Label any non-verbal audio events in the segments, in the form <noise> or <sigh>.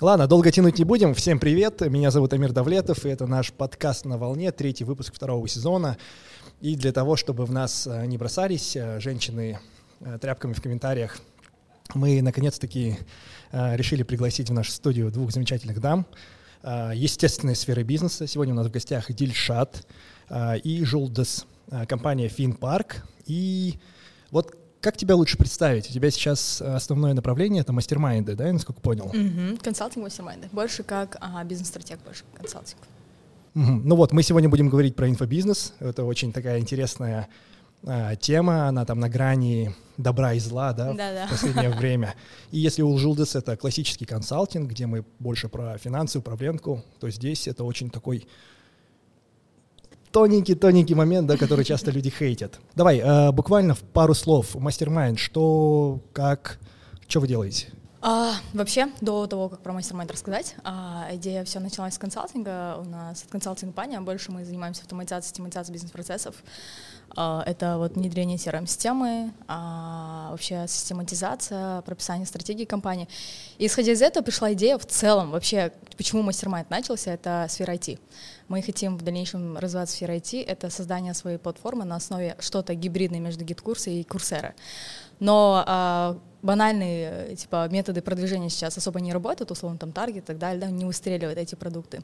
Ладно, долго тянуть не будем. Всем привет, меня зовут Амир Давлетов, и это наш подкаст «На волне», третий выпуск второго сезона. И для того, чтобы в нас э, не бросались э, женщины э, тряпками в комментариях, мы наконец-таки решили пригласить в нашу студию двух замечательных дам естественной сферы бизнеса. Сегодня у нас в гостях Дильшат и Жулдес, компания FinPark. И вот как тебя лучше представить? У тебя сейчас основное направление — это мастер-майнды, да, я насколько понял? Угу. Консалтинг, мастер-майнды. Больше как а, бизнес-стратег, больше консалтинг. Угу. Ну вот, мы сегодня будем говорить про инфобизнес. Это очень такая интересная а, тема, она там на грани добра и зла, да, Да-да. в последнее время. И если у Жилдес это классический консалтинг, где мы больше про финансы, управленку, то здесь это очень такой тоненький-тоненький момент, да, который часто люди хейтят. Давай, э, буквально в пару слов. Мастер-майнд, что, как, что вы делаете? А, вообще, до того, как про мастер-майнд рассказать, а, идея все началась с консалтинга. У нас консалтинг-компания, больше мы занимаемся автоматизацией, систематизацией бизнес-процессов. А, это вот внедрение CRM-системы, а, вообще систематизация, прописание стратегии компании. И исходя из этого пришла идея в целом, вообще, почему мастер-майнд начался, это сфера IT. Мы хотим в дальнейшем развивать сферу IT, это создание своей платформы на основе что-то гибридное между GitKurs и Coursera. Но а, банальные типа методы продвижения сейчас особо не работают, условно там таргет и так далее, да, не выстреливают эти продукты.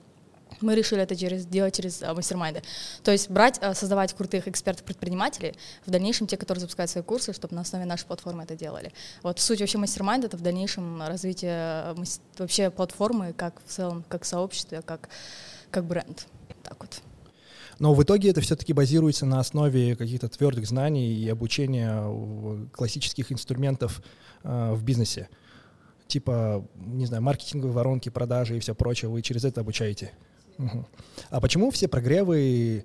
Мы решили это через, делать через uh, мастер-майнды. То есть брать, uh, создавать крутых экспертов-предпринимателей, в дальнейшем те, которые запускают свои курсы, чтобы на основе нашей платформы это делали. Вот суть вообще мастер-майнда — это в дальнейшем развитие вообще платформы как в целом, как сообщество, как, как бренд. Так вот. Но в итоге это все-таки базируется на основе каких-то твердых знаний и обучения классических инструментов э, в бизнесе. Типа, не знаю, маркетинговые воронки, продажи и все прочее. Вы через это обучаете. Угу. А почему все прогревы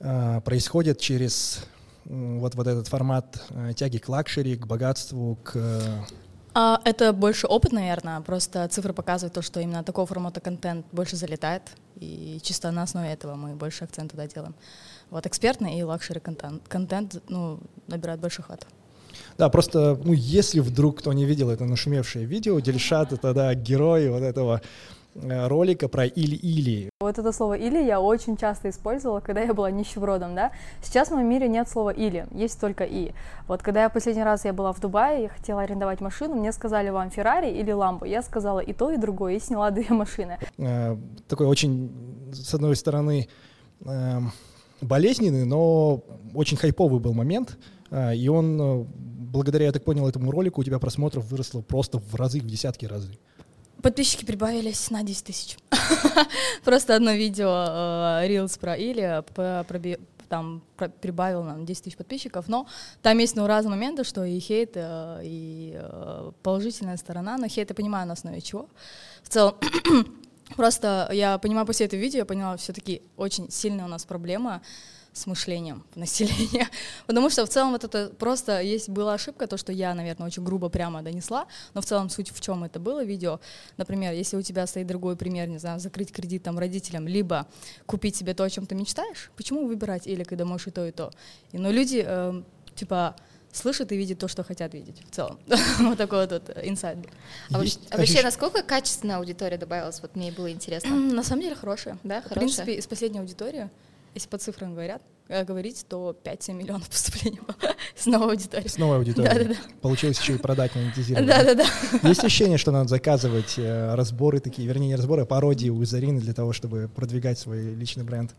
э, происходят через вот, вот этот формат э, тяги к luxury, к богатству, к а, это больше опыт, наверное. Просто цифры показывают то, что именно такого формата контент больше залетает. И чисто на основе этого мы больше акцент туда делаем. Вот экспертный и luxury контент. Контент ну, набирает больше ход. Да, просто, ну, если вдруг кто не видел это нашумевшее видео, Дельшат — это, да, герой вот этого Э, ролика про или-или. Вот это слово «или» я очень часто использовала, когда я была нищебродом, да. Сейчас в моем мире нет слова «или», есть только «и». Вот когда я последний раз я была в Дубае, я хотела арендовать машину, мне сказали вам «Феррари» или «Ламбо». Я сказала и то, и другое, и сняла две <laughs> машины. Э, такой очень, с одной стороны, э, болезненный, но очень хайповый был момент, э, и он, э, благодаря, я так понял, этому ролику у тебя просмотров выросло просто в разы, в десятки разы. Подписчики прибавились на 10 тысяч. <laughs> Просто одно видео э, Reels про Или там прибавил нам 10 тысяч подписчиков, но там есть ну, разные моменты, что и хейт, э, и э, положительная сторона, но хейт я понимаю на основе чего. В целом, <clears throat> просто я понимаю после этого видео, я поняла, все-таки очень сильная у нас проблема с мышлением населения. <laughs> Потому что в целом вот это просто есть была ошибка, то, что я, наверное, очень грубо прямо донесла, но в целом суть в чем это было видео. Например, если у тебя стоит другой пример, не знаю, закрыть кредит там родителям, либо купить себе то, о чем ты мечтаешь, почему выбирать или когда можешь и то, и то. И, но люди, э, типа, слышат и видят то, что хотят видеть в целом. <laughs> вот такой вот, вот инсайд. А, вообще, а вообще, насколько качественная аудитория добавилась? Вот мне было интересно. На самом деле хорошая. Да, хорошая. В принципе, из последней аудитории если по цифрам говорят, э, говорить, то 5-7 миллионов поступлений <laughs> с новой аудиторией. С новой аудиторией. Да, да, да. Получилось еще и продать, монетизировать. Да, да, да. Есть ощущение, что надо заказывать э, разборы такие, вернее, не разборы, а пародии у Зарины для того, чтобы продвигать свой личный бренд?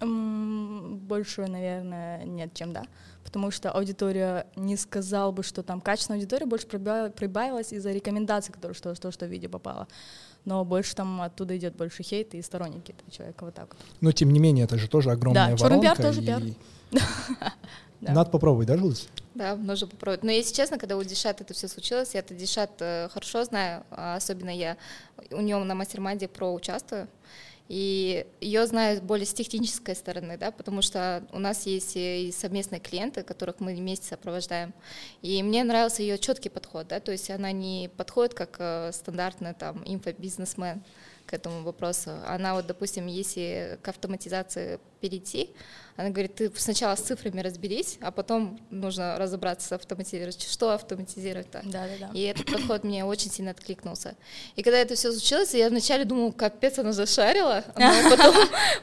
Больше, наверное, нет, чем да. Потому что аудитория не сказал бы, что там качественная аудитория больше прибавилась из-за рекомендаций, которые что, что, что в видео попало но больше там оттуда идет больше хейта и сторонники этого человека, вот так вот. Но тем не менее, это же тоже огромная да, воронка. пиар тоже <laughs> пиар. Да. Надо попробовать, да, Жулдыз? Да, нужно попробовать. Но если честно, когда у Дильшат это все случилось, я это Дильшат э, хорошо знаю, а особенно я у него на мастер-майнде про участвую. И ее знаю более с технической стороны, да, потому что у нас есть и совместные клиенты, которых мы вместе сопровождаем. И мне нравился ее четкий подход, да, то есть она не подходит как э, стандартный там инфобизнесмен к этому вопросу. Она вот, допустим, если к автоматизации перейти, она говорит, ты сначала с цифрами разберись, а потом нужно разобраться с автоматизировать. Что автоматизировать-то? Да, да, да. И этот подход мне очень сильно откликнулся. И когда это все случилось, я вначале думала, капец, она зашарила, но <laughs> потом,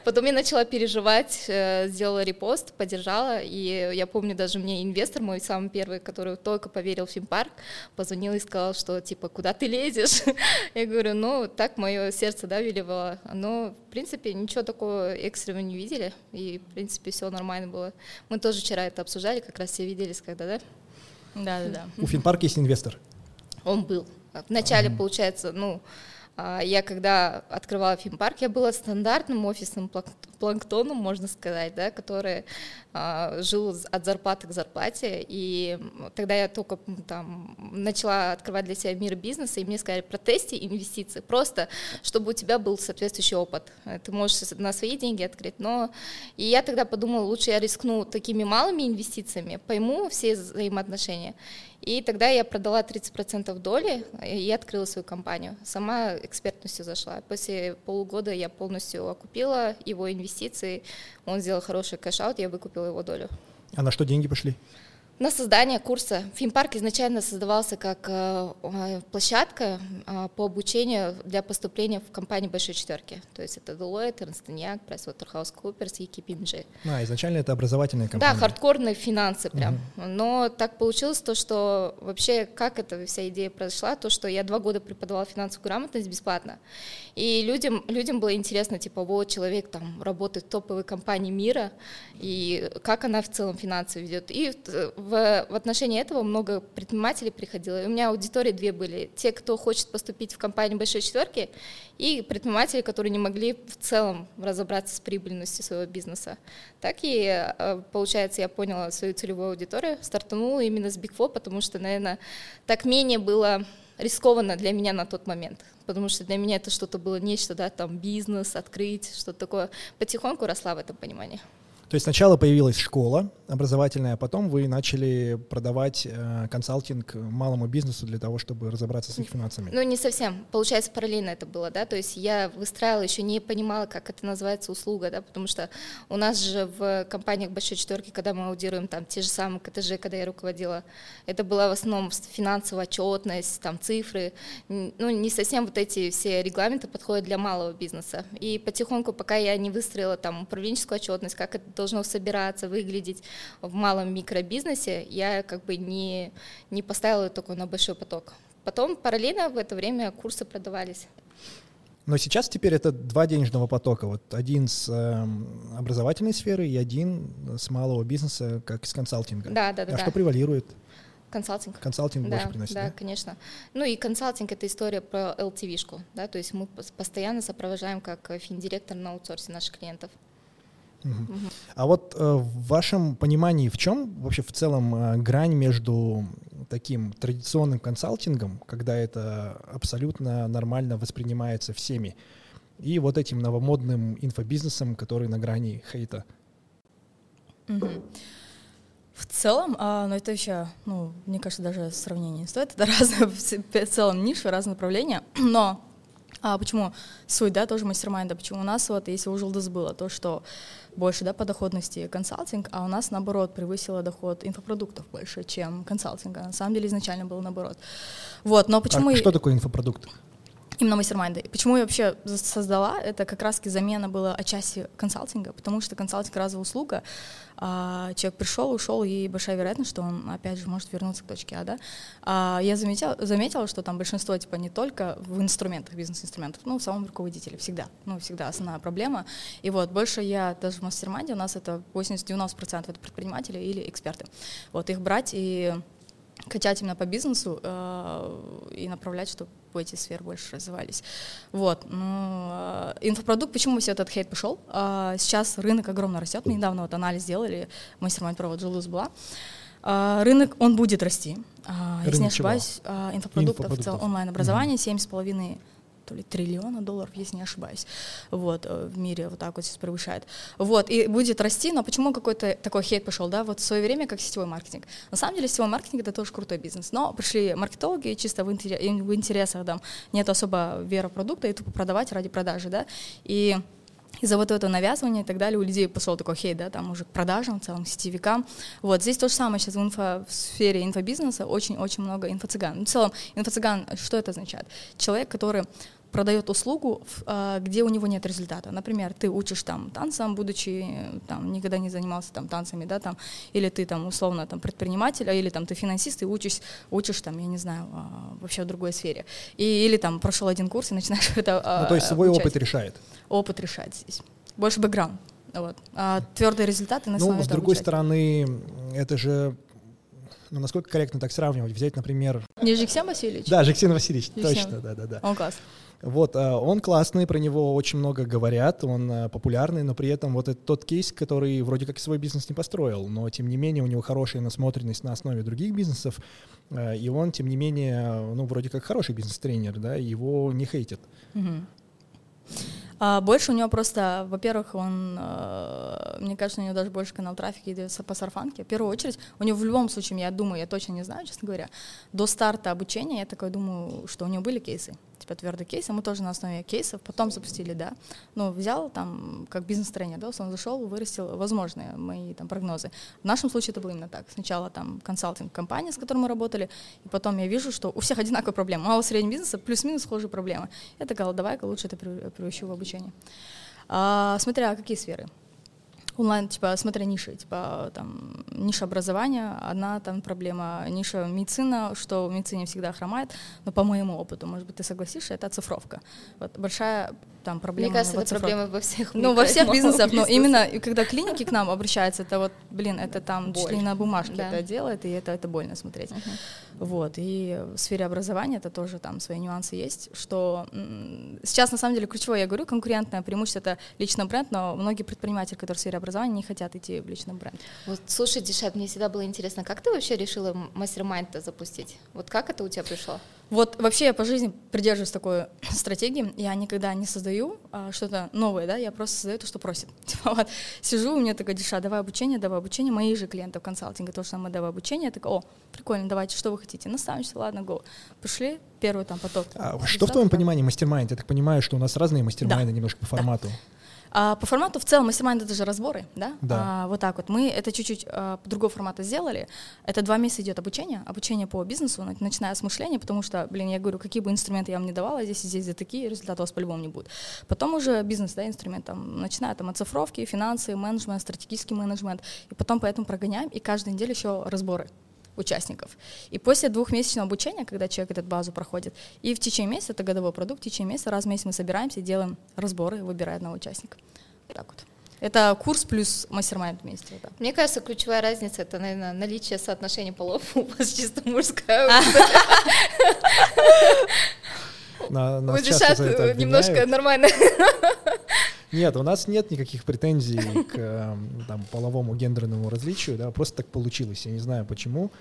потом я начала переживать, э, сделала репост, поддержала, и я помню даже мне инвестор мой самый первый, который только поверил в Фимпарк, позвонил и сказал, что типа, куда ты лезешь? <laughs> Я говорю, ну, так мое сердце, да, велевало. Но, в принципе, ничего такого экстренного не видели, и, в принципе, все нормально было. Мы тоже вчера это обсуждали, как раз все виделись, когда, да? Да, да, да. У Финпарка есть инвестор? Он был. Вначале, получается, ну, я когда открывала фимпарк, я была стандартным офисным планктоном, можно сказать, да, который а, жил от зарплаты к зарплате. И тогда я только там начала открывать для себя мир бизнеса, и мне сказали, протести инвестиции, просто чтобы у тебя был соответствующий опыт. Ты можешь на свои деньги открыть, но... И я тогда подумала, лучше я рискну такими малыми инвестициями, пойму все взаимоотношения, и тогда я продала 30% доли и открыла свою компанию. Сама экспертностью зашла. После полугода я полностью окупила его инвестиции. Он сделал хороший cash-out, я выкупила его долю. А на что деньги пошли? На создание курса. Finpark изначально создавался как э, э, площадка э, по обучению для поступления в компании Большой Четверки. То есть это Deloitte, Ernst Young, PricewaterhouseCoopers и KPMG. А, изначально это образовательная компания. Да, хардкорные финансы прям. Угу. Но так получилось то, что вообще как эта вся идея произошла, то, что я два года преподавала финансовую грамотность бесплатно. И людям, людям было интересно, типа, вот человек там работает в топовой компании мира, и как она в целом финансы ведет. И в, в отношении этого много предпринимателей приходило. И у меня аудитории две были. Те, кто хочет поступить в компанию Большой Четверки, и предприниматели, которые не могли в целом разобраться с прибыльностью своего бизнеса. Так и, э, получается, я поняла свою целевую аудиторию, стартанула именно с Big потому что, наверное, так менее было рискованно для меня на тот момент, потому что для меня это что-то было нечто, да, там бизнес, открыть, что-то такое. Потихоньку росла в этом понимании. То есть сначала появилась школа образовательная, а потом вы начали продавать э, консалтинг малому бизнесу для того, чтобы разобраться с их финансами. Ну, не совсем. Получается, параллельно это было, да, то есть я выстраивала, еще не понимала, как это называется услуга, да, потому что у нас же в компаниях Большой Четверки, когда мы аудируем там те же самые КТЖ, когда я руководила, это была в основном финансовая отчетность, там цифры, ну, не совсем вот эти все регламенты подходят для малого бизнеса. И потихоньку, пока я не выстроила там управленческую отчетность, как это должно собираться, выглядеть в малом микробизнесе, я как бы не, не поставила только на большой поток. Потом параллельно в это время курсы продавались. Но сейчас теперь это два денежного потока. Вот один с э, образовательной сферы и один с малого бизнеса, как из консалтинга. Да, да, да. А да. что превалирует? Консалтинг. Консалтинг да, больше приносит, да, да? конечно. Ну и консалтинг — это история про LTV-шку, да, то есть мы постоянно сопровождаем как финдиректор на аутсорсе наших клиентов. Угу. А вот э, в вашем понимании, в чем вообще в целом э, грань между таким традиционным консалтингом, когда это абсолютно нормально воспринимается всеми, и вот этим новомодным инфобизнесом, который на грани хейта? Угу. В целом, а, ну это еще, ну, мне кажется, даже сравнение не стоит. Это <laughs> разные, в целом ниши, разные направления. <clears throat> Но а почему суть, да, тоже мастер-майнда, почему у нас вот, если у Жилдас было то, что больше, да, по доходности консалтинг, а у нас, наоборот, превысило доход инфопродуктов больше, чем консалтинга. На самом деле изначально было наоборот. Вот, но почему... А что такое инфопродукт? Именно мастер-майнды. Почему я вообще создала? Это как раз замена была отчасти консалтинга, потому что консалтинг разовая услуга. А, человек пришел, ушел, и большая вероятность, что он опять же может вернуться к точке А. Да? А, я заметила, заметила, что там большинство типа не только в инструментах, бизнес-инструментах, но в самом руководителе всегда. Ну, всегда основная проблема. И вот больше я даже в мастер-майнде у нас это 80-90% это предприниматели или эксперты. Вот их брать и качать именно по бизнесу э, и направлять, чтобы в эти сферы больше развивались. Вот. Ну, э, инфопродукт, почему все этот хейт пошел? Э, сейчас рынок огромно растет. Мы недавно вот анализ сделали, мастер-майнд провод Жилус была. Э, рынок, он будет расти. Э, если не ошибаюсь, э, инфопродуктов, инфопродуктов. онлайн-образование, с половиной то ли триллиона долларов, если не ошибаюсь, вот, э, в мире вот так вот сейчас превышает. Вот, и будет расти, но почему какой-то такой хейт пошел, да, вот в свое время как сетевой маркетинг. На самом деле сетевой маркетинг это тоже крутой бизнес, но пришли маркетологи чисто в, интерес, в интересах, да, нет особо веры в продукта, и тупо продавать ради продажи, да, и из-за вот этого навязывания и так далее у людей пошел такой хейт, да, там уже к продажам, целым сетевикам. Вот здесь то же самое сейчас в, инфо, в сфере инфобизнеса очень-очень много инфо-цыган. Ну, в целом, инфо-цыган, что это означает? Человек, который продает услугу, а, где у него нет результата. Например, ты учишь там танцам, будучи там никогда не занимался там танцами, да, там, или ты там условно там предприниматель, или там ты финансист и учишь, учишь там, я не знаю, а, вообще в другой сфере. И, или там прошел один курс и начинаешь <laughs> это а, Ну, то есть свой опыт решает. Опыт решает здесь. Больше бэкграунд. Вот. А твердые результаты на Ну, с другой обучать. стороны, это же ну, насколько корректно так сравнивать? Взять, например... Не Жексен Васильевич? Да, Жексен Васильевич, Жексен. точно, да-да-да. Он класс. Вот, а, он классный, про него очень много говорят, он а, популярный, но при этом вот это тот кейс, который вроде как свой бизнес не построил, но тем не менее у него хорошая насмотренность на основе других бизнесов, а, и он, тем не менее, ну, вроде как хороший бизнес-тренер, да, его не хейтят. А больше у него просто, во-первых, он, мне кажется, у него даже больше канал трафика идет по сарфанке. В первую очередь, у него в любом случае, я думаю, я точно не знаю, честно говоря, до старта обучения я такой думаю, что у него были кейсы типа твердый кейс, а мы тоже на основе кейсов потом запустили, да. Ну, взял там, как бизнес-тренер, да, он зашел, вырастил возможные мои там прогнозы. В нашем случае это было именно так. Сначала там консалтинг-компания, с которой мы работали, и потом я вижу, что у всех одинаковая проблема. Мало среднего бизнеса, плюс-минус схожие проблемы. Я такая, давай-ка лучше это приучу в обучение. А, смотря какие сферы онлайн, типа, смотря ниши, типа, там, ниша образования, одна там проблема, ниша медицина, что в медицине всегда хромает, но по моему опыту, может быть, ты согласишься, это оцифровка. Вот большая там проблема. Мне кажется, это проблема во всех Ну, во всех бизнесах, но <laughs> именно когда клиники к нам обращаются, это вот, блин, это там чуть на бумажке да. это делает, и это, это больно смотреть. Uh-huh. Вот, и в сфере образования это тоже там свои нюансы есть, что сейчас на самом деле ключевое, я говорю, конкурентное преимущество это личный бренд, но многие предприниматели, которые в сфере образования, не хотят идти в личный бренд. Вот, слушай, Дишат, мне всегда было интересно, как ты вообще решила мастер-майнд запустить? Вот как это у тебя пришло? Вот вообще я по жизни придерживаюсь такой <coughs> стратегии. Я никогда не создаю а, что-то новое, да, я просто создаю то, что просит. Типа <laughs> вот сижу, у меня такая деша, давай обучение, давай обучение. Мои же клиенты в консалтинге то же самое, давай обучение. Я такая, о, прикольно, давайте, что вы хотите? Наставничество, ладно, го. Пришли, первый там поток. А, что в твоем понимании мастер-майнд? Я так понимаю, что у нас разные мастер-майнды да. немножко по формату. Да. А по формату в целом мастер это же разборы, да? Да. А, вот так вот. Мы это чуть-чуть а, по другого формата сделали. Это два месяца идет обучение, обучение по бизнесу, начиная с мышления, потому что, блин, я говорю, какие бы инструменты я вам не давала, здесь и здесь за такие, результаты у вас по-любому не будет. Потом уже бизнес, да, инструмент, там, начиная там от цифровки, финансы, менеджмент, стратегический менеджмент, и потом поэтому прогоняем, и каждую неделю еще разборы участников. И после двухмесячного обучения, когда человек эту базу проходит, и в течение месяца, это годовой продукт, в течение месяца, раз в месяц мы собираемся, делаем разборы, выбирая одного участника. Так вот. Это курс плюс мастер-майнд вместе. Да. Мне кажется, ключевая разница это, наверное, наличие соотношения полов. <laughs> У вас чисто мужская. На, нас немножко нормально. <laughs> Нет, у нас нет никаких претензий к эм, там, половому гендерному различию, да, просто так получилось. Я не знаю почему.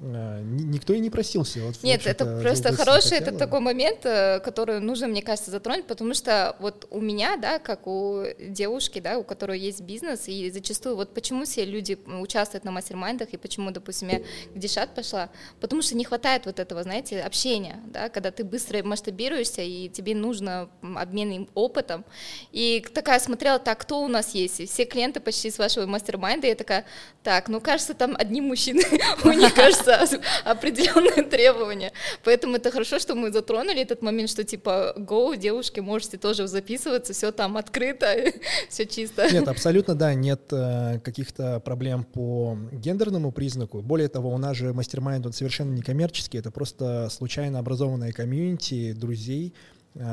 Э, никто и не просился. Вот, Нет, это просто хороший, это такой момент, э, который нужно, мне кажется, затронуть, потому что вот у меня, да, как у девушки, да, у которой есть бизнес, и зачастую вот почему все люди участвуют на мастер-майндах, и почему, допустим, я в Дешат пошла, потому что не хватает вот этого, знаете, общения, да, когда ты быстро масштабируешься, и тебе нужно обмен опытом, и такая смотрела, так, кто у нас есть, и все клиенты почти с вашего мастер-майнда, я такая, так, ну, кажется, там одни мужчины, <laughs> у них, кажется, кажется, <laughs> определенные требования. Поэтому это хорошо, что мы затронули этот момент, что типа, go, девушки, можете тоже записываться, все там открыто, <laughs> все чисто. Нет, абсолютно да, нет э, каких-то проблем по гендерному признаку. Более того, у нас же мастер-майнд, он совершенно не коммерческий, это просто случайно образованная комьюнити друзей,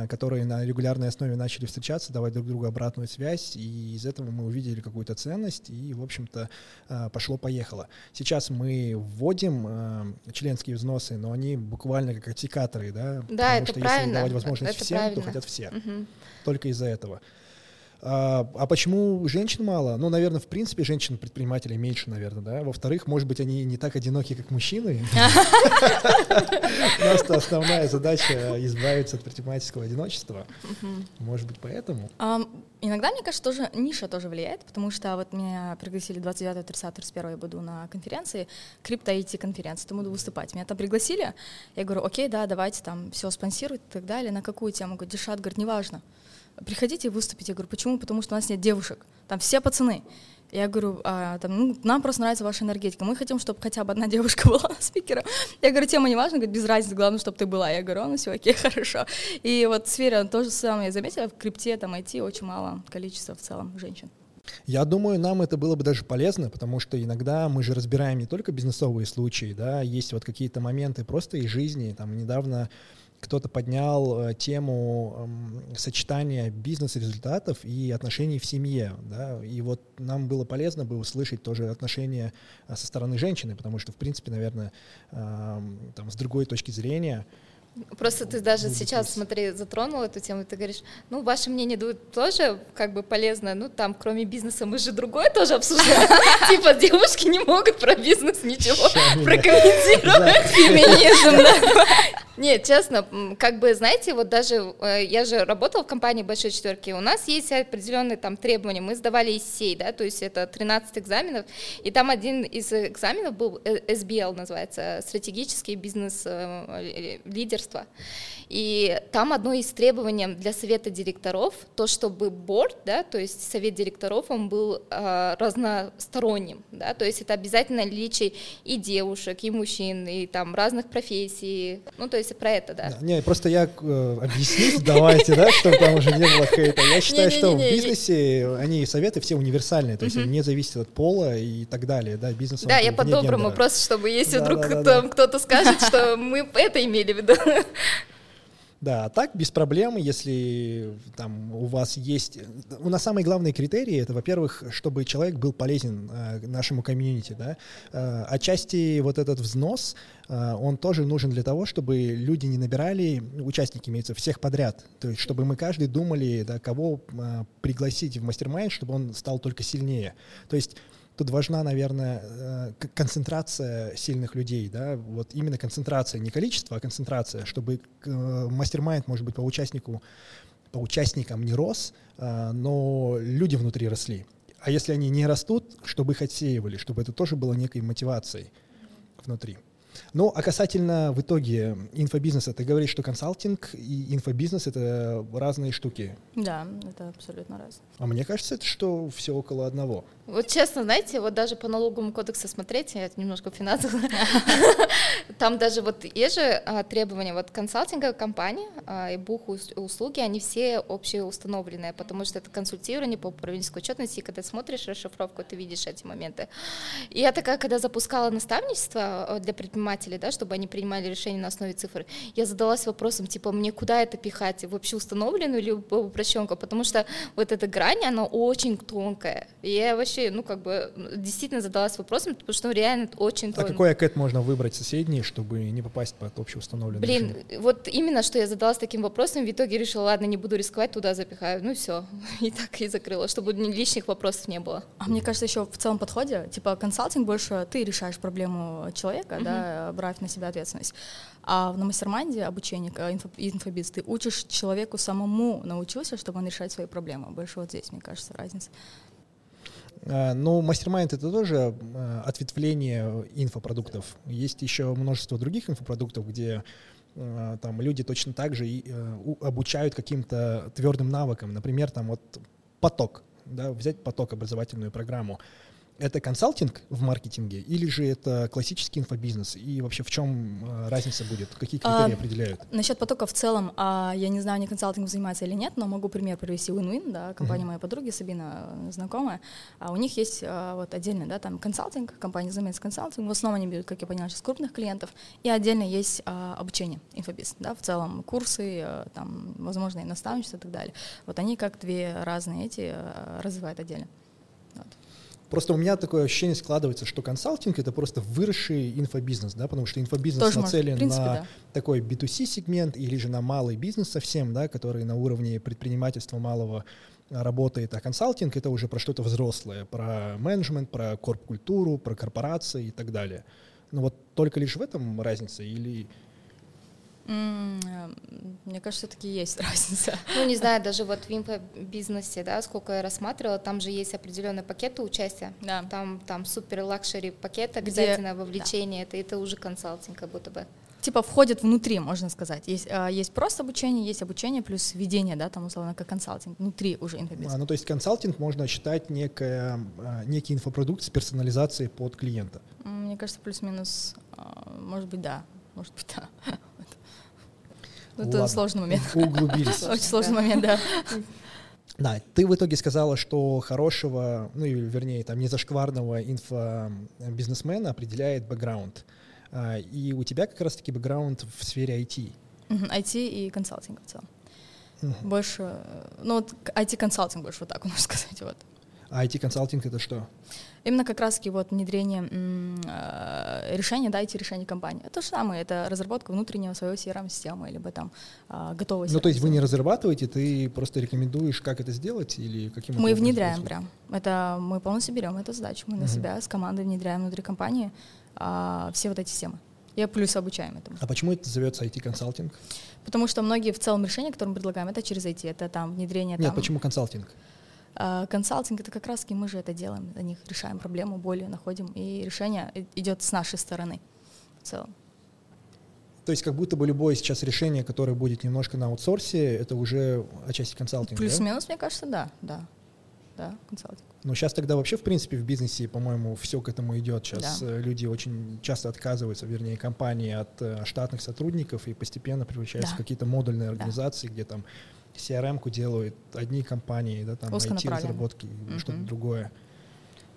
которые на регулярной основе начали встречаться, давать друг другу обратную связь, и из этого мы увидели какую-то ценность, и, в общем-то, э, пошло-поехало. Сейчас мы вводим э, членские взносы, но они буквально как аттикаторы, да? Да, Потому это что правильно. если давать возможность это всем, правильно. то хотят все. Угу. Только из-за этого. А, а почему женщин мало? Ну, наверное, в принципе, женщин-предпринимателей меньше, наверное, да. Во-вторых, может быть, они не так одиноки, как мужчины. <laughs> Просто основная задача избавиться от предпринимательского одиночества. Может быть, поэтому? Иногда, мне кажется, тоже ниша тоже влияет, потому что вот меня пригласили 29, 30, 31 я буду на конференции, крипто IT конференции, там буду выступать. Меня там пригласили, я говорю, окей, да, давайте там все спонсировать и так далее. На какую тему? Говорю, Дешат, говорит, неважно. Приходите и выступите. Я говорю, почему? Потому что у нас нет девушек, там все пацаны. Я говорю, а, там, ну, нам просто нравится ваша энергетика. Мы хотим, чтобы хотя бы одна девушка <laughs> была спикером. Я говорю, тема не важна, говорит, без разницы, главное, чтобы ты была. Я говорю, ну все, окей, <laughs> хорошо. И вот в сфере то же самое я заметила, в крипте, там, IT очень мало количества в целом женщин. Я думаю, нам это было бы даже полезно, потому что иногда мы же разбираем не только бизнесовые случаи, да, есть вот какие-то моменты просто из жизни. Там недавно кто-то поднял э, тему э, сочетания бизнес-результатов и отношений в семье, да, и вот нам было полезно бы услышать тоже отношения э, со стороны женщины, потому что, в принципе, наверное, э, там, с другой точки зрения, Просто ты даже сейчас, смотри, затронул эту тему, ты говоришь, ну, ваше мнение тоже как бы полезно, ну, там, кроме бизнеса, мы же другое тоже обсуждаем. <laughs> Типа, девушки не могут про бизнес ничего прокомментировать. Феминизм. Нет, честно, как бы, знаете, вот даже э, я же работала в компании Большой Четверки, у нас есть определенные там требования, мы сдавали ИСЕЙ, да, то есть это 13 экзаменов, и там один из экзаменов был SBL, называется, стратегический бизнес-лидерство. Э, и там одно из требований для совета директоров, то, чтобы борт, да, то есть совет директоров, он был э, разносторонним, да, то есть это обязательно наличие и девушек, и мужчин, и там разных профессий, ну, то есть про это, да. Не, просто я э, объяснить давайте, да, чтобы там уже не было хейта. Я считаю, что в бизнесе они советы все универсальные, то есть они не зависят от пола и так далее, да, бизнес. Да, я по-доброму, просто чтобы если вдруг кто-то скажет, что мы это имели в виду. <laughs> Да, так без проблем, если там у вас есть... У нас самые главные критерии — это, во-первых, чтобы человек был полезен э, нашему комьюнити, да. Э, отчасти вот этот взнос, э, он тоже нужен для того, чтобы люди не набирали, участники имеются, всех подряд. То есть чтобы мы каждый думали, да, кого э, пригласить в мастер чтобы он стал только сильнее. То есть тут важна, наверное, э, концентрация сильных людей, да, вот именно концентрация, не количество, а концентрация, чтобы э, мастер-майнд, может быть, по участнику, по участникам не рос, э, но люди внутри росли. А если они не растут, чтобы их отсеивали, чтобы это тоже было некой мотивацией внутри. Ну, а касательно в итоге инфобизнеса, ты говоришь, что консалтинг и инфобизнес — это разные штуки. Да, это абсолютно раз. А мне кажется, это что все около одного. Вот честно, знаете, вот даже по налоговому кодексу смотреть, я немножко финансово, <laughs> там даже вот есть же а, требования, вот консалтинговая компания а, и бух услуги, они все общеустановленные, потому что это консультирование по управленческой отчетности, и когда смотришь расшифровку, ты видишь эти моменты. И я такая, когда запускала наставничество а, для предпринимателей, да, чтобы они принимали решения на основе цифр, я задалась вопросом, типа, мне куда это пихать, вообще установленную или упрощенку, потому что вот эта грань, она очень тонкая, и я вообще ну, как бы, действительно задалась вопросом, потому что ну, реально очень трудно. А какой акет можно выбрать соседний, чтобы не попасть под общеустановленный Блин, режим? вот именно, что я задалась таким вопросом, в итоге решила, ладно, не буду рисковать, туда запихаю. Ну, все, <laughs> и так и закрыла, чтобы лишних вопросов не было. А мне кажется, еще в целом подходе, типа, консалтинг больше ты решаешь проблему человека, mm-hmm. да, брать на себя ответственность. А на мастер-майнде обучение, инфо, инфобиз, ты учишь человеку самому научился, чтобы он решать свои проблемы. Больше вот здесь, мне кажется, разница. Э, но мастер-майнд это тоже э, ответвление инфопродуктов. Есть еще множество других инфопродуктов, где э, там люди точно так же и, обучают каким-то твердым навыкам. Например, там вот поток, да, взять поток образовательную программу это консалтинг в маркетинге или же это классический инфобизнес? И вообще в чем э, разница будет? Какие критерии а, определяют? Насчет потока в целом, а, я не знаю, не консалтинг занимается или нет, но могу пример привести Win-Win, да, компания uh-huh. моей подруги, Сабина, э, знакомая. А у них есть а, вот отдельно, да, там консалтинг, компания занимается консалтингом, в основном они берут, как я поняла, сейчас крупных клиентов, и отдельно есть а, обучение, инфобиз, да, в целом курсы, а, там, возможно, и наставничество и так далее. Вот они как две разные эти а, развивают отдельно. Просто у меня такое ощущение складывается, что консалтинг это просто выросший инфобизнес, да, потому что инфобизнес Тоже нацелен принципе, на да. такой B2C сегмент или же на малый бизнес совсем, да, который на уровне предпринимательства малого работает, а консалтинг это уже про что-то взрослое, про менеджмент, про корп-культуру, про корпорации и так далее. Но вот только лишь в этом разница или мне кажется, все-таки есть <laughs> разница. Ну, не знаю, даже вот в инфобизнесе, да, сколько я рассматривала, там же есть определенные пакеты участия. Да. Там, там супер luxury пакет, обязательно Где... вовлечение, да. это, это уже консалтинг как будто бы. типа входят внутри, можно сказать. Есть, а, есть просто обучение, есть обучение плюс ведение, да, там условно как консалтинг, внутри уже инфобизнеса. А, ну то есть консалтинг можно считать некое, а, некий инфопродукт с персонализацией под клиента. Мне кажется, плюс-минус, может быть, да, может быть, да. <laughs> Ну, это сложный момент. Углубились. <laughs> Очень сложный момент, да. Да, ты в итоге сказала, что хорошего, ну, или, вернее, там, незашкварного инфобизнесмена определяет бэкграунд. А, и у тебя как раз-таки бэкграунд в сфере IT. IT и консалтинг в целом. Uh-huh. Больше, ну вот IT-консалтинг больше вот так <laughs> можно сказать, вот. А IT-консалтинг это что? Именно как раз вот внедрение э, решения, да, IT-решений компании. Это то же самое, это разработка внутреннего своего CRM-системы, либо там э, готовой Ну, то есть вы не разрабатываете, ты просто рекомендуешь, как это сделать или каким Мы внедряем прям. Это мы полностью берем эту задачу. Мы uh-huh. на себя с командой внедряем внутри компании э, все вот эти системы. И плюс обучаем этому. А почему это называется IT-консалтинг? Потому что многие в целом решения, которые мы предлагаем, это через IT, это там внедрение... Нет, там, почему консалтинг? А, консалтинг это как раз мы же это делаем, за них решаем проблему, боли находим, и решение идет с нашей стороны в целом. То есть как будто бы любое сейчас решение, которое будет немножко на аутсорсе, это уже отчасти консалтинг, Плюс-минус, да? мне кажется, да, да, да, консалтинг. Но сейчас тогда вообще, в принципе, в бизнесе, по-моему, все к этому идет. Сейчас да. Э, люди очень часто отказываются, вернее, компании от э, штатных сотрудников и постепенно превращаются да. в какие-то модульные организации, да. где там CRM-ку делают одни компании, да, там IT-разработки, mm-hmm. что-то другое.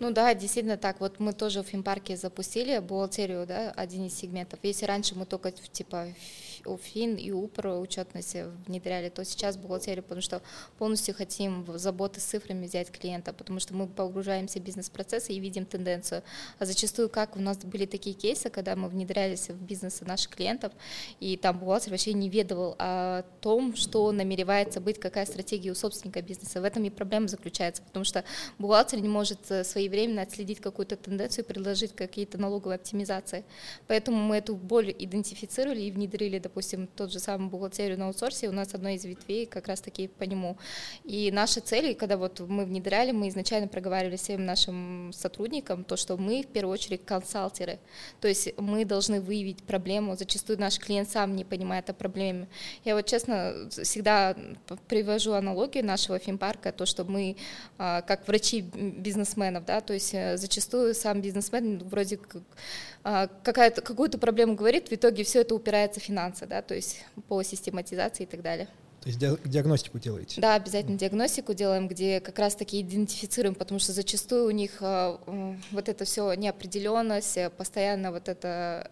Ну да, действительно так. Вот мы тоже в финпарке запустили бухгалтерию, да, один из сегментов. Если раньше мы только типа УФИН и УПР учетность внедряли, то сейчас бухгалтерию, потому что полностью хотим заботы с цифрами взять клиента, потому что мы погружаемся в бизнес-процессы и видим тенденцию. А зачастую, как у нас были такие кейсы, когда мы внедрялись в бизнесы наших клиентов, и там бухгалтер вообще не ведал о том, что намеревается быть, какая стратегия у собственника бизнеса. В этом и проблема заключается, потому что бухгалтер не может э, своевременно отследить какую-то тенденцию и предложить какие-то налоговые оптимизации. Поэтому мы эту боль идентифицировали и внедрили, допустим, тот же самый бухгалтерию на аутсорсе, у нас одной из ветвей как раз-таки по нему. И наши цели, когда вот мы внедряли, мы изначально проговаривали всем нашим сотрудникам то, что мы в первую очередь консалтеры, то есть мы должны выявить проблему, зачастую наш клиент сам не понимает о проблеме. Я вот честно всегда привожу аналогию нашего финпарка, то, что мы а, как врачи бизнесменов, да, то есть э, зачастую сам бизнесмен вроде как а, какую-то проблему говорит, в итоге все это упирается в финансы, да, то есть по систематизации и так далее. То есть диагностику делаете? Да, обязательно диагностику делаем, где как раз-таки идентифицируем, потому что зачастую у них а, вот это все неопределенность, постоянно вот эта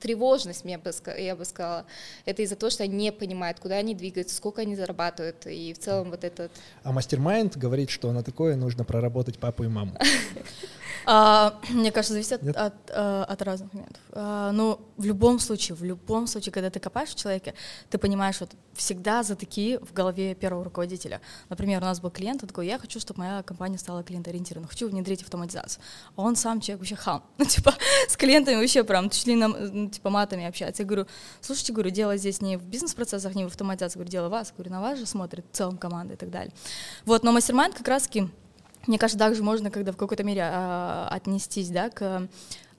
тревожность, я бы, я бы сказала, это из-за того, что они не понимают, куда они двигаются, сколько они зарабатывают, и в целом вот этот... А мастер-майнд говорит, что на такое нужно проработать папу и маму. <laughs> А, <clears throat> мне кажется, зависит от, от, э, от разных моментов. А, ну, в любом случае, в любом случае, когда ты копаешь в человеке, ты понимаешь, вот всегда за такие в голове первого руководителя. Например, у нас был клиент, он такой, я хочу, чтобы моя компания стала клиент-ориентированной, хочу внедрить автоматизацию. А он сам человек вообще хам. <laughs> Ну, типа, с клиентами вообще прям чуть ли на, типа, матами общается. Я говорю, слушайте, говорю, дело здесь не в бизнес-процессах, не в автоматизации, говорю, дело вас. Говорю, на вас же смотрит в целом команда и так далее. Вот, но мастер как раз-таки мне кажется, также можно, когда в какой-то мере э, отнестись да, к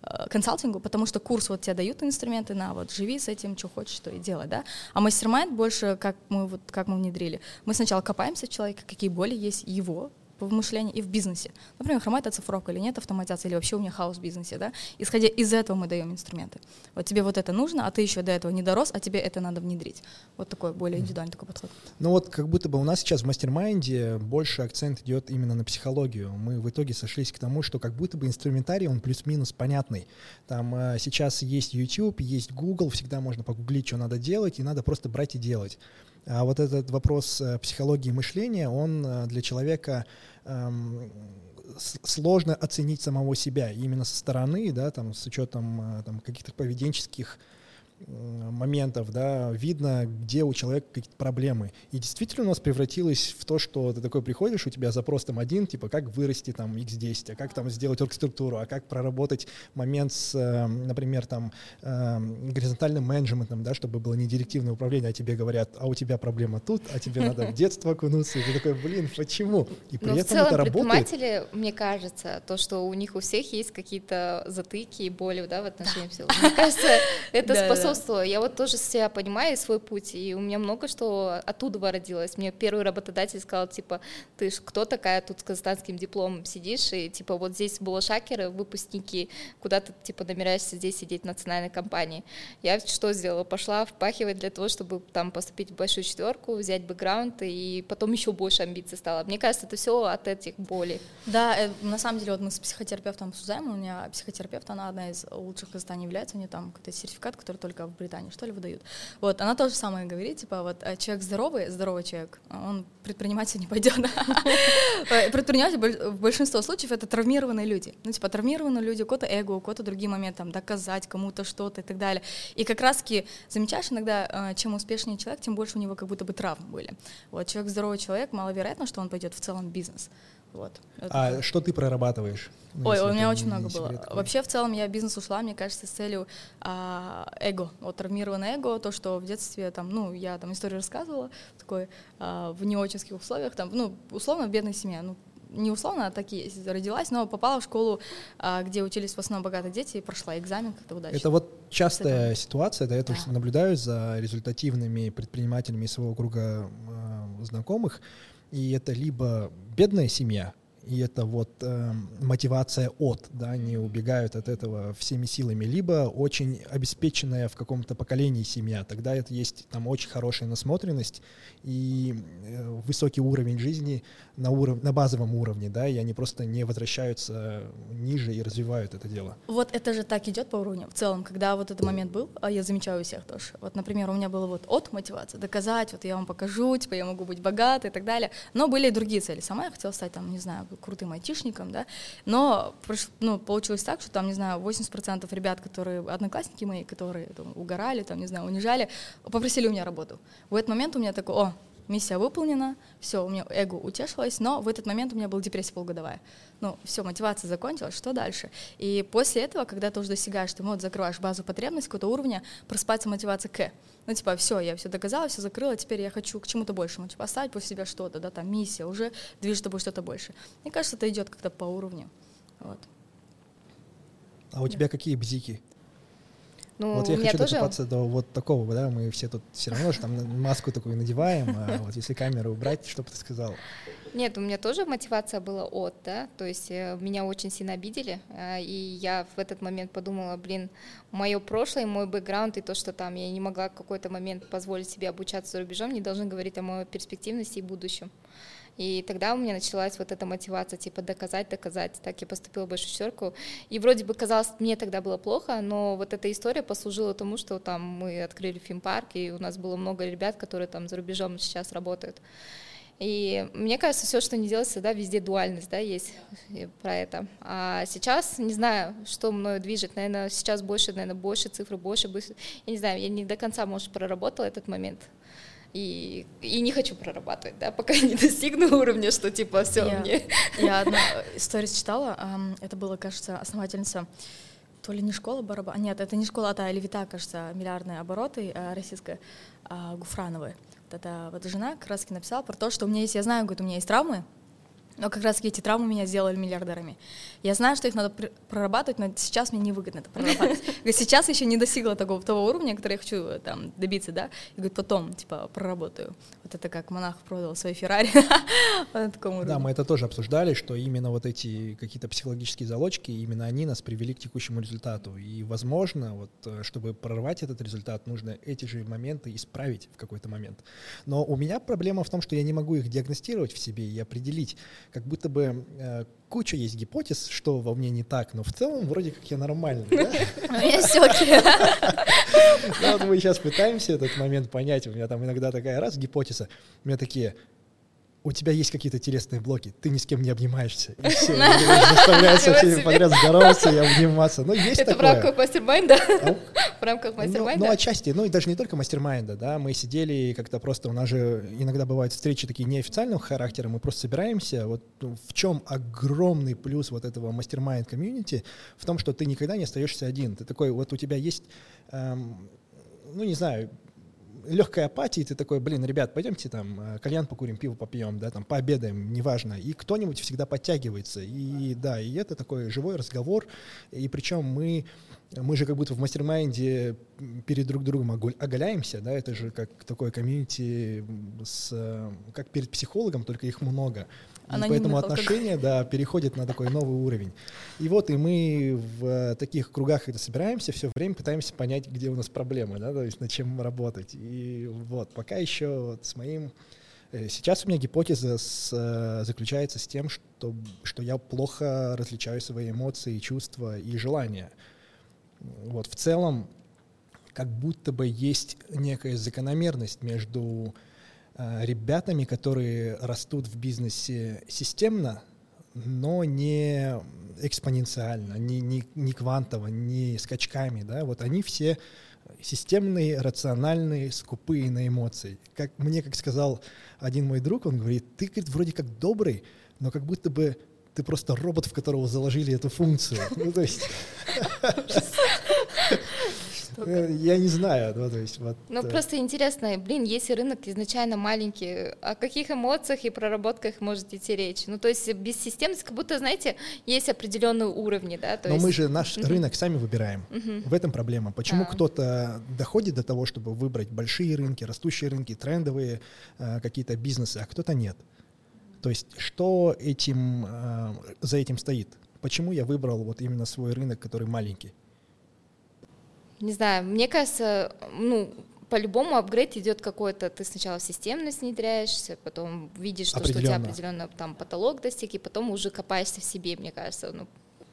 э, консалтингу, потому что курс вот тебе дают инструменты на вот живи с этим, что хочешь, что и делай, да. А мастер больше, как мы вот как мы внедрили, мы сначала копаемся в человека, какие боли есть его, в мышлении и в бизнесе. Например, хромает оцифровка или нет автоматизации, или вообще у меня хаос в бизнесе. Да? Исходя из этого мы даем инструменты. Вот тебе вот это нужно, а ты еще до этого не дорос, а тебе это надо внедрить. Вот такой более индивидуальный такой подход. Ну вот как будто бы у нас сейчас в mastermind е больше акцент идет именно на психологию. Мы в итоге сошлись к тому, что как будто бы инструментарий, он плюс-минус понятный. Там э, сейчас есть YouTube, есть Google, всегда можно погуглить, что надо делать, и надо просто брать и делать. А вот этот вопрос э, психологии мышления, он э, для человека эм, сложно оценить самого себя именно со стороны, да, там, с учетом э, там, каких-то поведенческих моментов, да, видно, где у человека какие-то проблемы. И действительно у нас превратилось в то, что ты такой приходишь, у тебя запрос там один, типа, как вырасти там x10, а как там сделать оргструктуру, а как проработать момент с, э, например, там, э, горизонтальным менеджментом, да, чтобы было не директивное управление, а тебе говорят, а у тебя проблема тут, а тебе надо в <laughs> детство окунуться, и ты такой, блин, почему? И при Но этом в целом это предприниматели, мне кажется, то, что у них у всех есть какие-то затыки и боли, да, в отношении всего. Мне кажется, <laughs> это способно почувствовала. Я вот тоже себя понимаю, свой путь, и у меня много что оттуда родилось. Мне первый работодатель сказал, типа, ты ж кто такая тут с казахстанским дипломом сидишь, и, типа, вот здесь было шакеры, выпускники, куда ты, типа, намеряешься здесь сидеть в национальной компании. Я что сделала? Пошла впахивать для того, чтобы там поступить в большую четверку, взять бэкграунд, и потом еще больше амбиций стало. Мне кажется, это все от этих болей. Да, э, на самом деле, вот мы с психотерапевтом обсуждаем, у меня психотерапевт, она одна из лучших в Казахстане является, у нее там какой-то сертификат, который только в Британии, что ли, выдают. Вот, она тоже самое говорит, типа, вот, э, человек здоровый, здоровый человек, он предприниматель не пойдет. Предприниматель в большинстве случаев это травмированные люди. Ну, типа, травмированные люди, у кого-то эго, у кого-то другие моменты, там, доказать кому-то что-то и так далее. И как раз-таки замечаешь иногда, э, чем успешнее человек, тем больше у него как будто бы травм были. Вот, человек здоровый человек, маловероятно, что он пойдет в целом бизнес. Вот. А что ты прорабатываешь? Ой, у меня очень много было. Секрет, Вообще, в целом, я в бизнес ушла, мне кажется, с целью а, эго, вот травмированное эго, то, что в детстве, там, ну, я там историю рассказывала, такой, а, в неочинских условиях, там, ну, условно, в бедной семье, ну, не условно, а так и родилась, но попала в школу, а, где учились в основном богатые дети, и прошла экзамен как-то удачно. Это вот частая ситуация, да, я тоже да. наблюдаю за результативными предпринимателями своего круга э, знакомых, и это либо бедная семья, и это вот э, мотивация от, да, они убегают от этого всеми силами, либо очень обеспеченная в каком-то поколении семья, тогда это есть там очень хорошая насмотренность и э, высокий уровень жизни на, уров на базовом уровне, да, и они просто не возвращаются ниже и развивают это дело. Вот это же так идет по уровню в целом, когда вот этот момент был, а я замечаю у всех тоже. Вот, например, у меня было вот от мотивация, доказать, вот я вам покажу, типа я могу быть богатой и так далее, но были и другие цели. Сама я хотела стать там, не знаю, крутым айтишником, да, но ну, получилось так, что там, не знаю, 80% ребят, которые, одноклассники мои, которые там, угорали, там, не знаю, унижали, попросили у меня работу. В этот момент у меня такой, о, миссия выполнена, все, у меня эго утешилось, но в этот момент у меня была депрессия полугодовая. Ну, все, мотивация закончилась, что дальше? И после этого, когда ты уже достигаешь, ты вот закрываешь базу потребностей какого-то уровня, просыпается мотивация к. Ну, типа, все, я все доказала, все закрыла, теперь я хочу к чему-то большему, типа, оставить после себя что-то, да, там, миссия, уже движет тобой что-то больше. Мне кажется, это идет как-то по уровню. Вот. А у да. тебя какие бзики? Ну, вот я хочу тоже... докопаться до вот такого, да, мы все тут все равно же там маску такую надеваем, а вот если камеру убрать, что бы ты сказал? Нет, у меня тоже мотивация была от, да, то есть э, меня очень сильно обидели, э, и я в этот момент подумала, блин, мое прошлое, мой бэкграунд и то, что там я не могла в какой-то момент позволить себе обучаться за рубежом, не должны говорить о моей перспективности и будущем. И тогда у меня началась вот эта мотивация, типа доказать, доказать. Так я поступила в большую четверку. И вроде бы казалось, мне тогда было плохо, но вот эта история послужила тому, что там мы открыли фильм-парк, и у нас было много ребят, которые там за рубежом сейчас работают. И мне кажется, все, что не делается, да, везде дуальность, да, есть про это. А сейчас, не знаю, что мною движет, наверное, сейчас больше, наверное, больше цифр, больше, больше. Я не знаю, я не до конца, может, проработала этот момент и, и не хочу прорабатывать, да, пока <laughs> не достигну уровня, что типа все я, мне. Я одна <laughs> историю читала, это было, кажется, основательница то ли не школа бараба, нет, это не школа, а та Левита, кажется, миллиардные обороты э, российская, э, Гуфрановой. Вот эта вот жена как раз написала про то, что у меня есть, я знаю, говорит, у меня есть травмы, но как раз эти травмы меня сделали миллиардерами. Я знаю, что их надо прорабатывать, но сейчас мне невыгодно это прорабатывать. <laughs> Сейчас еще не достигла такого того уровня, который я хочу э, там добиться, да. И говорит, потом, типа, проработаю. Вот это как монах продал свои Феррари <laughs> Да, мы это тоже обсуждали, что именно вот эти какие-то психологические залочки, именно они нас привели к текущему результату. И, возможно, вот, э, чтобы прорвать этот результат, нужно эти же моменты исправить в какой-то момент. Но у меня проблема в том, что я не могу их диагностировать в себе и определить, как будто бы э, куча есть гипотез, что во мне не так, но в целом вроде как я нормальный, да? <laughs> У меня. Ну, вот мы сейчас пытаемся этот момент понять. У меня там иногда такая раз гипотеза, у меня такие, у тебя есть какие-то телесные блоки, ты ни с кем не обнимаешься. И все, заставляют со всеми подряд здороваться и обниматься. Ну, есть Это такое. в рамках mastermind а? <laughs> В рамках ну, mastermind а? Ну, отчасти. Ну, и даже не только mastermind а, да. Мы сидели как-то просто, у нас же иногда бывают встречи такие неофициального характера, мы просто собираемся. Вот в чем огромный плюс вот этого mastermind комьюнити? В том, что ты никогда не остаешься один. Ты такой, вот у тебя есть, эм, ну, не знаю, легкой апатии, ты такой, блин, ребят, пойдемте там э, кальян покурим, пиво попьем, да, там пообедаем, неважно. И кто-нибудь всегда подтягивается. И да, и это такой живой разговор. И причем мы мы же как будто в mastermind е перед друг другом оголяемся, да, это же как такое комьюнити с, как перед психологом, только их много. И поэтому отношения, <laughs> да, переходят на такой новый уровень. И вот и мы в таких кругах, когда собираемся, все время пытаемся понять, где у нас проблемы, да, то есть над чем работать. И вот пока еще вот с моим э, Сейчас у меня гипотеза с, э, заключается с тем, что, что я плохо различаю свои эмоции, чувства и желания. Вот, в целом, как будто бы есть некая закономерность между э, ребятами, которые растут в бизнесе системно, но не экспоненциально, не, не, не квантово, не скачками, да, вот они все системные, рациональные, скупые на эмоции. Как мне, как сказал один мой друг, он говорит, ты, говорит, вроде как добрый, но как будто бы ты просто робот, в которого заложили эту функцию. Ну, то есть... <laughs> Э, я не знаю, ну, то есть вот... Ну, э. просто интересно, блин, если рынок изначально маленький, о каких эмоциях и проработках может идти речь? Ну, то есть без системности, как будто, знаете, есть определенные уровни, да? То Но есть... мы же наш uh-huh. рынок сами выбираем. Uh-huh. В этом проблема. Почему uh-huh. кто-то доходит до того, чтобы выбрать большие рынки, растущие рынки, трендовые э, какие-то бизнесы, а кто-то нет? То есть что этим, э, за этим стоит? Почему я выбрал вот именно свой рынок, который маленький? Не знаю, мне кажется, ну, по-любому апгрейд идет какой-то, ты сначала системность внедряешься, потом видишь, что, что у тебя определенно там потолок достиг, и потом уже копаешься в себе, мне кажется, ну,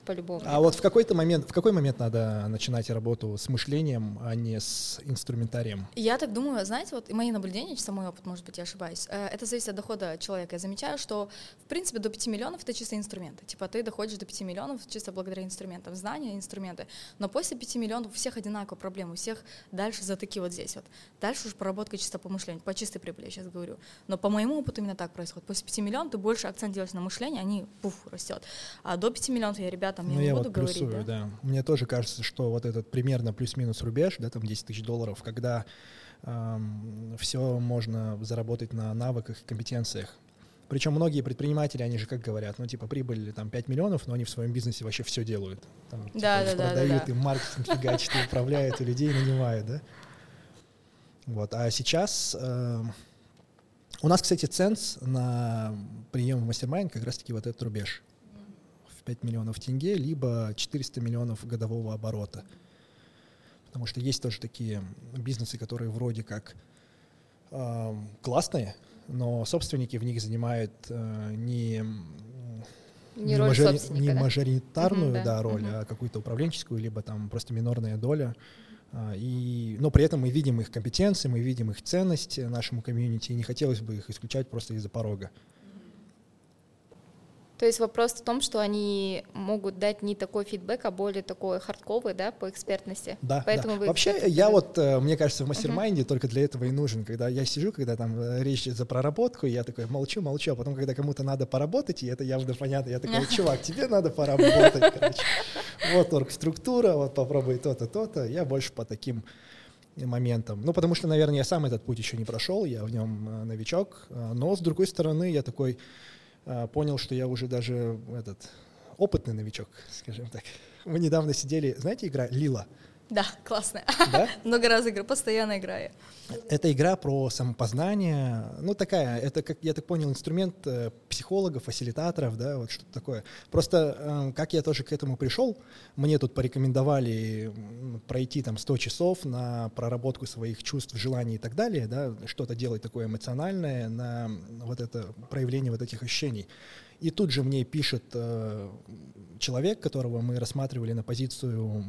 по-любому. А вот в какой-то момент, в какой момент надо начинать работу с мышлением, а не с инструментарием? Я так думаю, знаете, вот и мои наблюдения, чисто мой опыт, может быть, я ошибаюсь, э, это зависит от дохода человека. Я замечаю, что, в принципе, до 5 миллионов это чисто инструменты. Типа ты доходишь до 5 миллионов чисто благодаря инструментам, знания, инструменты. Но после 5 миллионов у всех одинаковые проблемы, у всех дальше затыки вот здесь вот. Дальше уже проработка чисто по мышлению, по чистой прибыли, я сейчас говорю. Но по моему опыту именно так происходит. После 5 миллионов ты больше акцент делаешь на мышление, они пуф, растет. А до 5 миллионов я ребятам я ну, не я буду вот говорить, плюсую, да? да. Мне тоже кажется, что вот этот примерно плюс-минус рубеж, да, там 10 тысяч долларов, когда эм, все можно заработать на навыках и компетенциях. Причем многие предприниматели, они же как говорят, ну типа прибыль там 5 миллионов, но они в своем бизнесе вообще все делают. Там, типа, да, да, продают, да, да, и маркетинг фигачат, и управляют, и людей нанимают, да? Вот. А сейчас э, у нас, кстати, ценз на прием в мастер как раз-таки вот этот рубеж. 5 миллионов тенге, либо 400 миллионов годового оборота. Потому что есть тоже такие бизнесы, которые вроде как э, классные, но собственники в них занимают э, не не, не, мажори, не мажоритарную uh-huh, да, роль, uh-huh. а какую-то управленческую, либо там просто минорная доля. А, и, но при этом мы видим их компетенции, мы видим их ценность нашему комьюнити, и не хотелось бы их исключать просто из-за порога. То есть вопрос в том, что они могут дать не такой фидбэк, а более такой хардковый, да, по экспертности. Да, Поэтому да. Вы Вообще, я вот, э, мне кажется, в mastermind е uh-huh. только для этого и нужен. Когда я сижу, когда там э, речь за проработку, я такой молчу, молчу, а потом, когда кому-то надо поработать, и это явно понятно, я такой, <laughs> чувак, тебе надо поработать, короче. Вот оргструктура, вот попробуй то-то, то-то. Я больше по таким моментам. Ну, потому что, наверное, я сам этот путь еще не прошел, я в нем э, новичок. Но, с другой стороны, я такой понял, что я уже даже этот опытный новичок, скажем так. Мы недавно сидели, знаете, игра Лила? Да, классная. Да? <laughs> Много раз играю, постоянно играю. Это игра про самопознание. Ну, такая, это, как я так понял, инструмент э, психологов, фасилитаторов, да, вот что-то такое. Просто, э, как я тоже к этому пришел, мне тут порекомендовали пройти там 100 часов на проработку своих чувств, желаний и так далее, да, что-то делать такое эмоциональное, на вот это проявление вот этих ощущений. И тут же мне пишет э, человек, которого мы рассматривали на позицию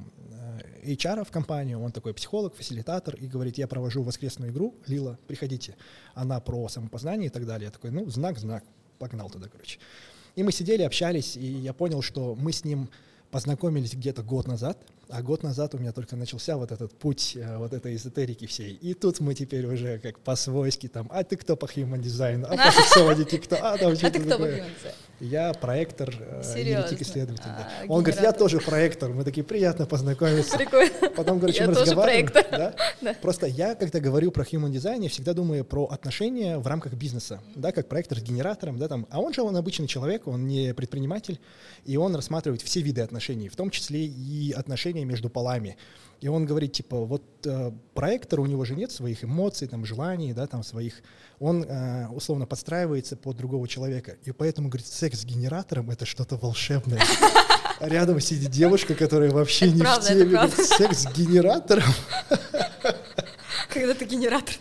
HR в компанию, он такой психолог, фасилитатор, и говорит, я провожу воскресную игру, Лила, приходите. Она про самопознание и так далее. Я такой, ну, знак, знак, погнал туда, короче. И мы сидели, общались, и я понял, что мы с ним познакомились где-то год назад, а год назад у меня только начался вот этот путь э, вот этой эзотерики всей. И тут мы теперь уже как по-свойски там, а ты кто по human дизайну, а по <laughs> сексуалити кто, а там А ты кто по human Я проектор, э, Серьезно? генетик-исследователь. да. А, Он говорит, я тоже проектор. Мы такие, приятно познакомиться. Прикольно. Потом, короче, Я мы разговариваем. да? <laughs> Да. Просто я, когда говорю про human design, я всегда думаю про отношения в рамках бизнеса, да, как проектор с генератором, да, там. А он же, он обычный человек, он не предприниматель, и он рассматривает все виды отношений, в том числе и отношения между полами. И он говорит, типа, вот э, проектор, у него же нет своих эмоций, там, желаний, да, там, своих. Он, э, условно, подстраивается под другого человека. И поэтому, говорит, секс с генератором — это что-то волшебное. Рядом сидит девушка, которая вообще Это не правда, в теме. секс с генератором? Когда ты генератор.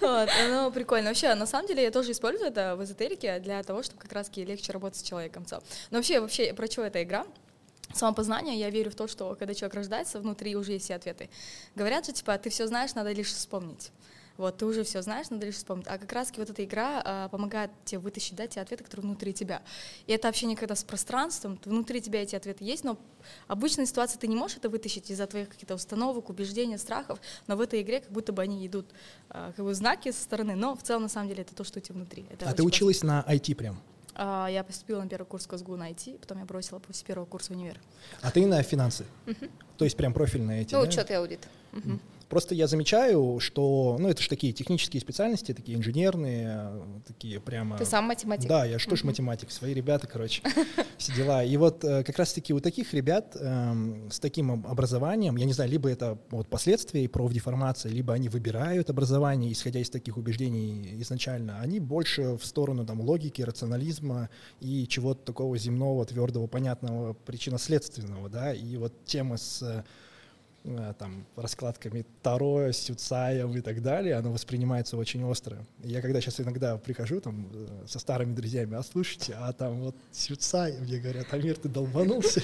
Вот, ну, прикольно. Вообще, на самом деле, я тоже использую это в эзотерике для того, чтобы как раз-таки легче работать с человеком. Но вообще, вообще, про что эта игра? Самопознание, я верю в то, что когда человек рождается, внутри уже есть все ответы. Говорят же, типа, ты все знаешь, надо лишь вспомнить. Вот, ты уже все знаешь, надо лишь вспомнить. А как раз вот эта игра а, помогает тебе вытащить да, те ответы, которые внутри тебя. И это общение когда с пространством, внутри тебя эти ответы есть, но обычной ситуации ты не можешь это вытащить из-за твоих каких-то установок, убеждений, страхов, но в этой игре как будто бы они идут а, как бы знаки со стороны, но в целом на самом деле это то, что у тебя внутри. Это А ты училась на IT прям? классно. А, я поступила на первый курс КСГУ на IT, потом я бросила после первого курса в универ. А ты на финансы? То есть прям профильные эти, Ну, да? учет и аудит. Мгм. Просто я замечаю, что, ну, это же такие технические специальности, такие инженерные, э, такие прямо... Ты сам математик? Да, я что ж математик, свои ребята, короче, <laughs> все дела. И вот э, как раз-таки у таких ребят эм, с таким об- образованием, я не знаю, либо это вот последствия профдеформации, либо они выбирают образование, исходя из таких убеждений изначально, они больше в сторону там логики, рационализма и чего-то такого земного, твердого, понятного, причинно-следственного, да, и вот тема с э, там раскладками Таро, Сюцаем и так далее, оно воспринимается очень остро. Я когда сейчас иногда прихожу там э, со старыми друзьями, а слушайте, а там вот Сюцай, мне говорят, Амир, ты долбанулся?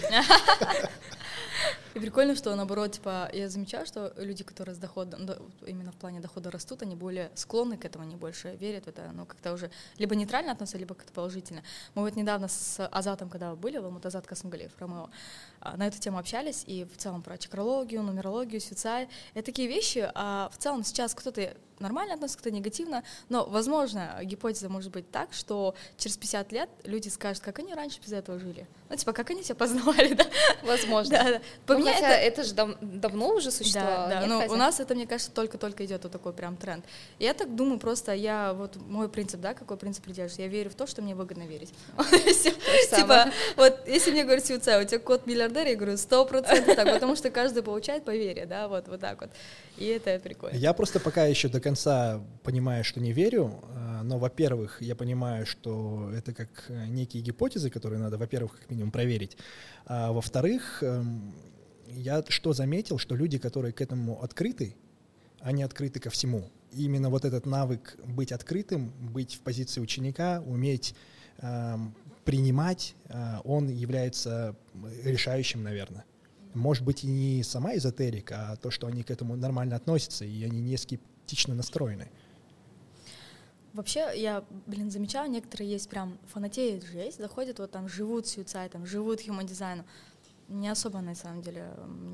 И прикольно, что наоборот, типа, я замечаю, что люди, которые с доходом, именно в плане дохода растут, они более склонны к этому, они больше верят в это, ну, как-то уже либо нейтрально относятся, либо как-то положительно. Мы вот недавно с Азатом, когда были, в Алматы Азат Касымгалиев, Ромео, а, на эту тему общались, и в целом про чакрологию, нумерологию, свицай, это такие вещи, а в целом сейчас кто-то нормально относится, кто-то негативно, но, возможно, гипотеза может быть так, что через 50 лет люди скажут, как они раньше без этого жили. Ну, типа, как они себя познавали, <laughs> да? Возможно. Да, да. По Ну, мне хотя это- это же дав- давно уже существовало. да, да, нет, но Катя? у нас это, мне кажется, только-только идет вот такой прям тренд. Я так думаю, просто я, вот мой принцип, да, какой принцип придерживаюсь, я верю в то, что мне выгодно верить. <laughs> Типа, вот если мне говорят, у тебя код миллиардера, я говорю, сто процентов так, потому что каждый получает по вере, да, вот, вот так вот. И это прикольно. Я просто пока еще до конца понимаю, что не верю, э, но, во-первых, я понимаю, что это как э, некие гипотезы, которые надо, во-первых, как минимум проверить, а во-вторых, эм, я что заметил, что люди, которые к этому открыты, они открыты ко всему. И именно вот этот навык быть открытым, быть в позиции ученика, уметь эм, принимать, э, он является решающим, наверное. Может быть, и не сама эзотерика, а то, что они к этому нормально относятся, и они не скептично настроены. Вообще, я, блин, замечаю, некоторые есть прям фанатеют жесть, заходят, вот там живут с там живут human дизайном. Не особо, на самом деле,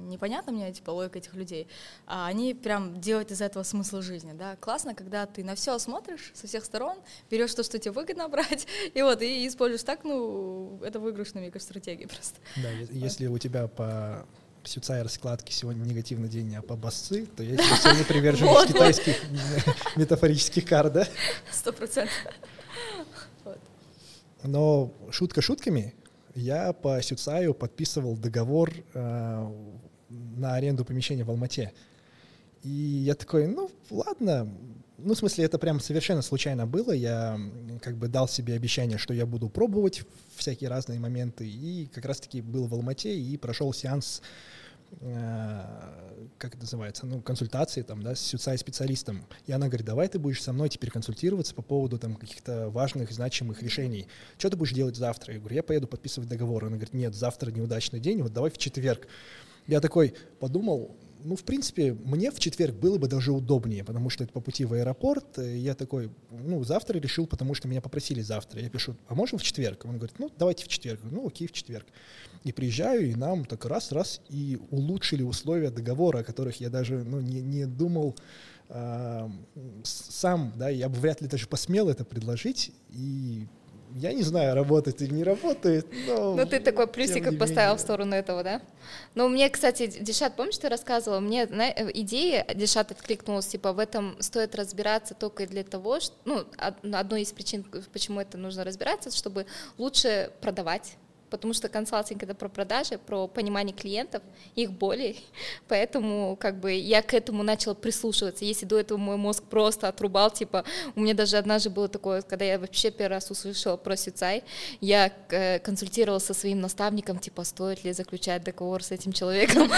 непонятно мне, типа, логика этих людей. А они прям делают из этого смысл жизни, да. Классно, когда ты на все смотришь со всех сторон, берешь то, что тебе выгодно брать, <laughs> и вот, и используешь так, ну, это выигрышная, мне кажется, стратегия просто. Да, если у тебя по сюцай раскладке сегодня негативный день, а по басцы, то я сегодня приверженец Вот, вот. китайских <laughs> метафорических карт, да? Сто процентов. <laughs> Но шутка шутками, я по Сюцаю подписывал договор э, на аренду помещения в Алмате. И я такой, ну ладно, ну в смысле это прям совершенно случайно было. Я как бы дал себе обещание, что я буду пробовать всякие разные моменты. И как раз-таки был в Алмате и прошел сеанс как это называется, ну, консультации там, да, с специалистом. И она говорит, давай ты будешь со мной теперь консультироваться по поводу там каких-то важных, значимых решений. Что ты будешь делать завтра? Я говорю, я поеду подписывать договор. Она говорит, нет, завтра неудачный день, вот давай в четверг. Я такой подумал, ну, в принципе, мне в четверг было бы даже удобнее, потому что это по пути в аэропорт. Я такой, ну, завтра решил, потому что меня попросили завтра. Я пишу, а можем в четверг? Он говорит, ну, давайте в четверг. Ну, окей, в четверг. И приезжаю, и нам так раз-раз и улучшили условия договора, о которых я даже ну, не, не думал с- сам, да, я бы вряд ли даже посмел это предложить. И я не знаю, работает или не работает, но... Ну, ты такой плюсик поставил в сторону этого, да? Ну, мне, кстати, Дишат, помнишь, ты рассказывала, мне зна- э, идея Дишат откликнулась, типа, в этом стоит разбираться только для того, что, ну, од- одной из причин, почему это нужно разбираться, чтобы лучше продавать, потому что консалтинг это про продажи, про понимание клиентов, их болей, <laughs> поэтому как бы я к этому начала прислушиваться. Если до этого мой мозг просто отрубал, типа у меня даже однажды было такое, когда я вообще первый раз услышала про Сюцай, я э, консультировалась со своим наставником, типа стоит ли заключать договор с этим человеком,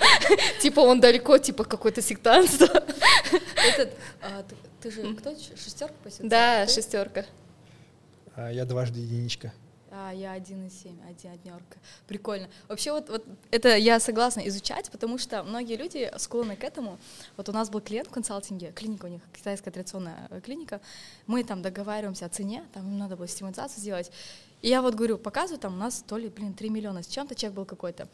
<laughs> типа он далеко, типа какое-то сектантство. <laughs> Этот, а, ты, ты же кто? Шестерка по Да, шестерка. А я дважды единичка. А, я 1,7, один однерка. Прикольно. Вообще вот, вот это я согласна изучать, потому что многие люди склонны к этому. Вот у нас был клиент в консалтинге, клиника у них, китайская традиционная э, клиника. Мы там договариваемся о цене, там им надо было стимулизацию сделать. И я вот говорю, показываю, там у нас то ли, блин, 3 миллиона с чем-то чек был какой-то.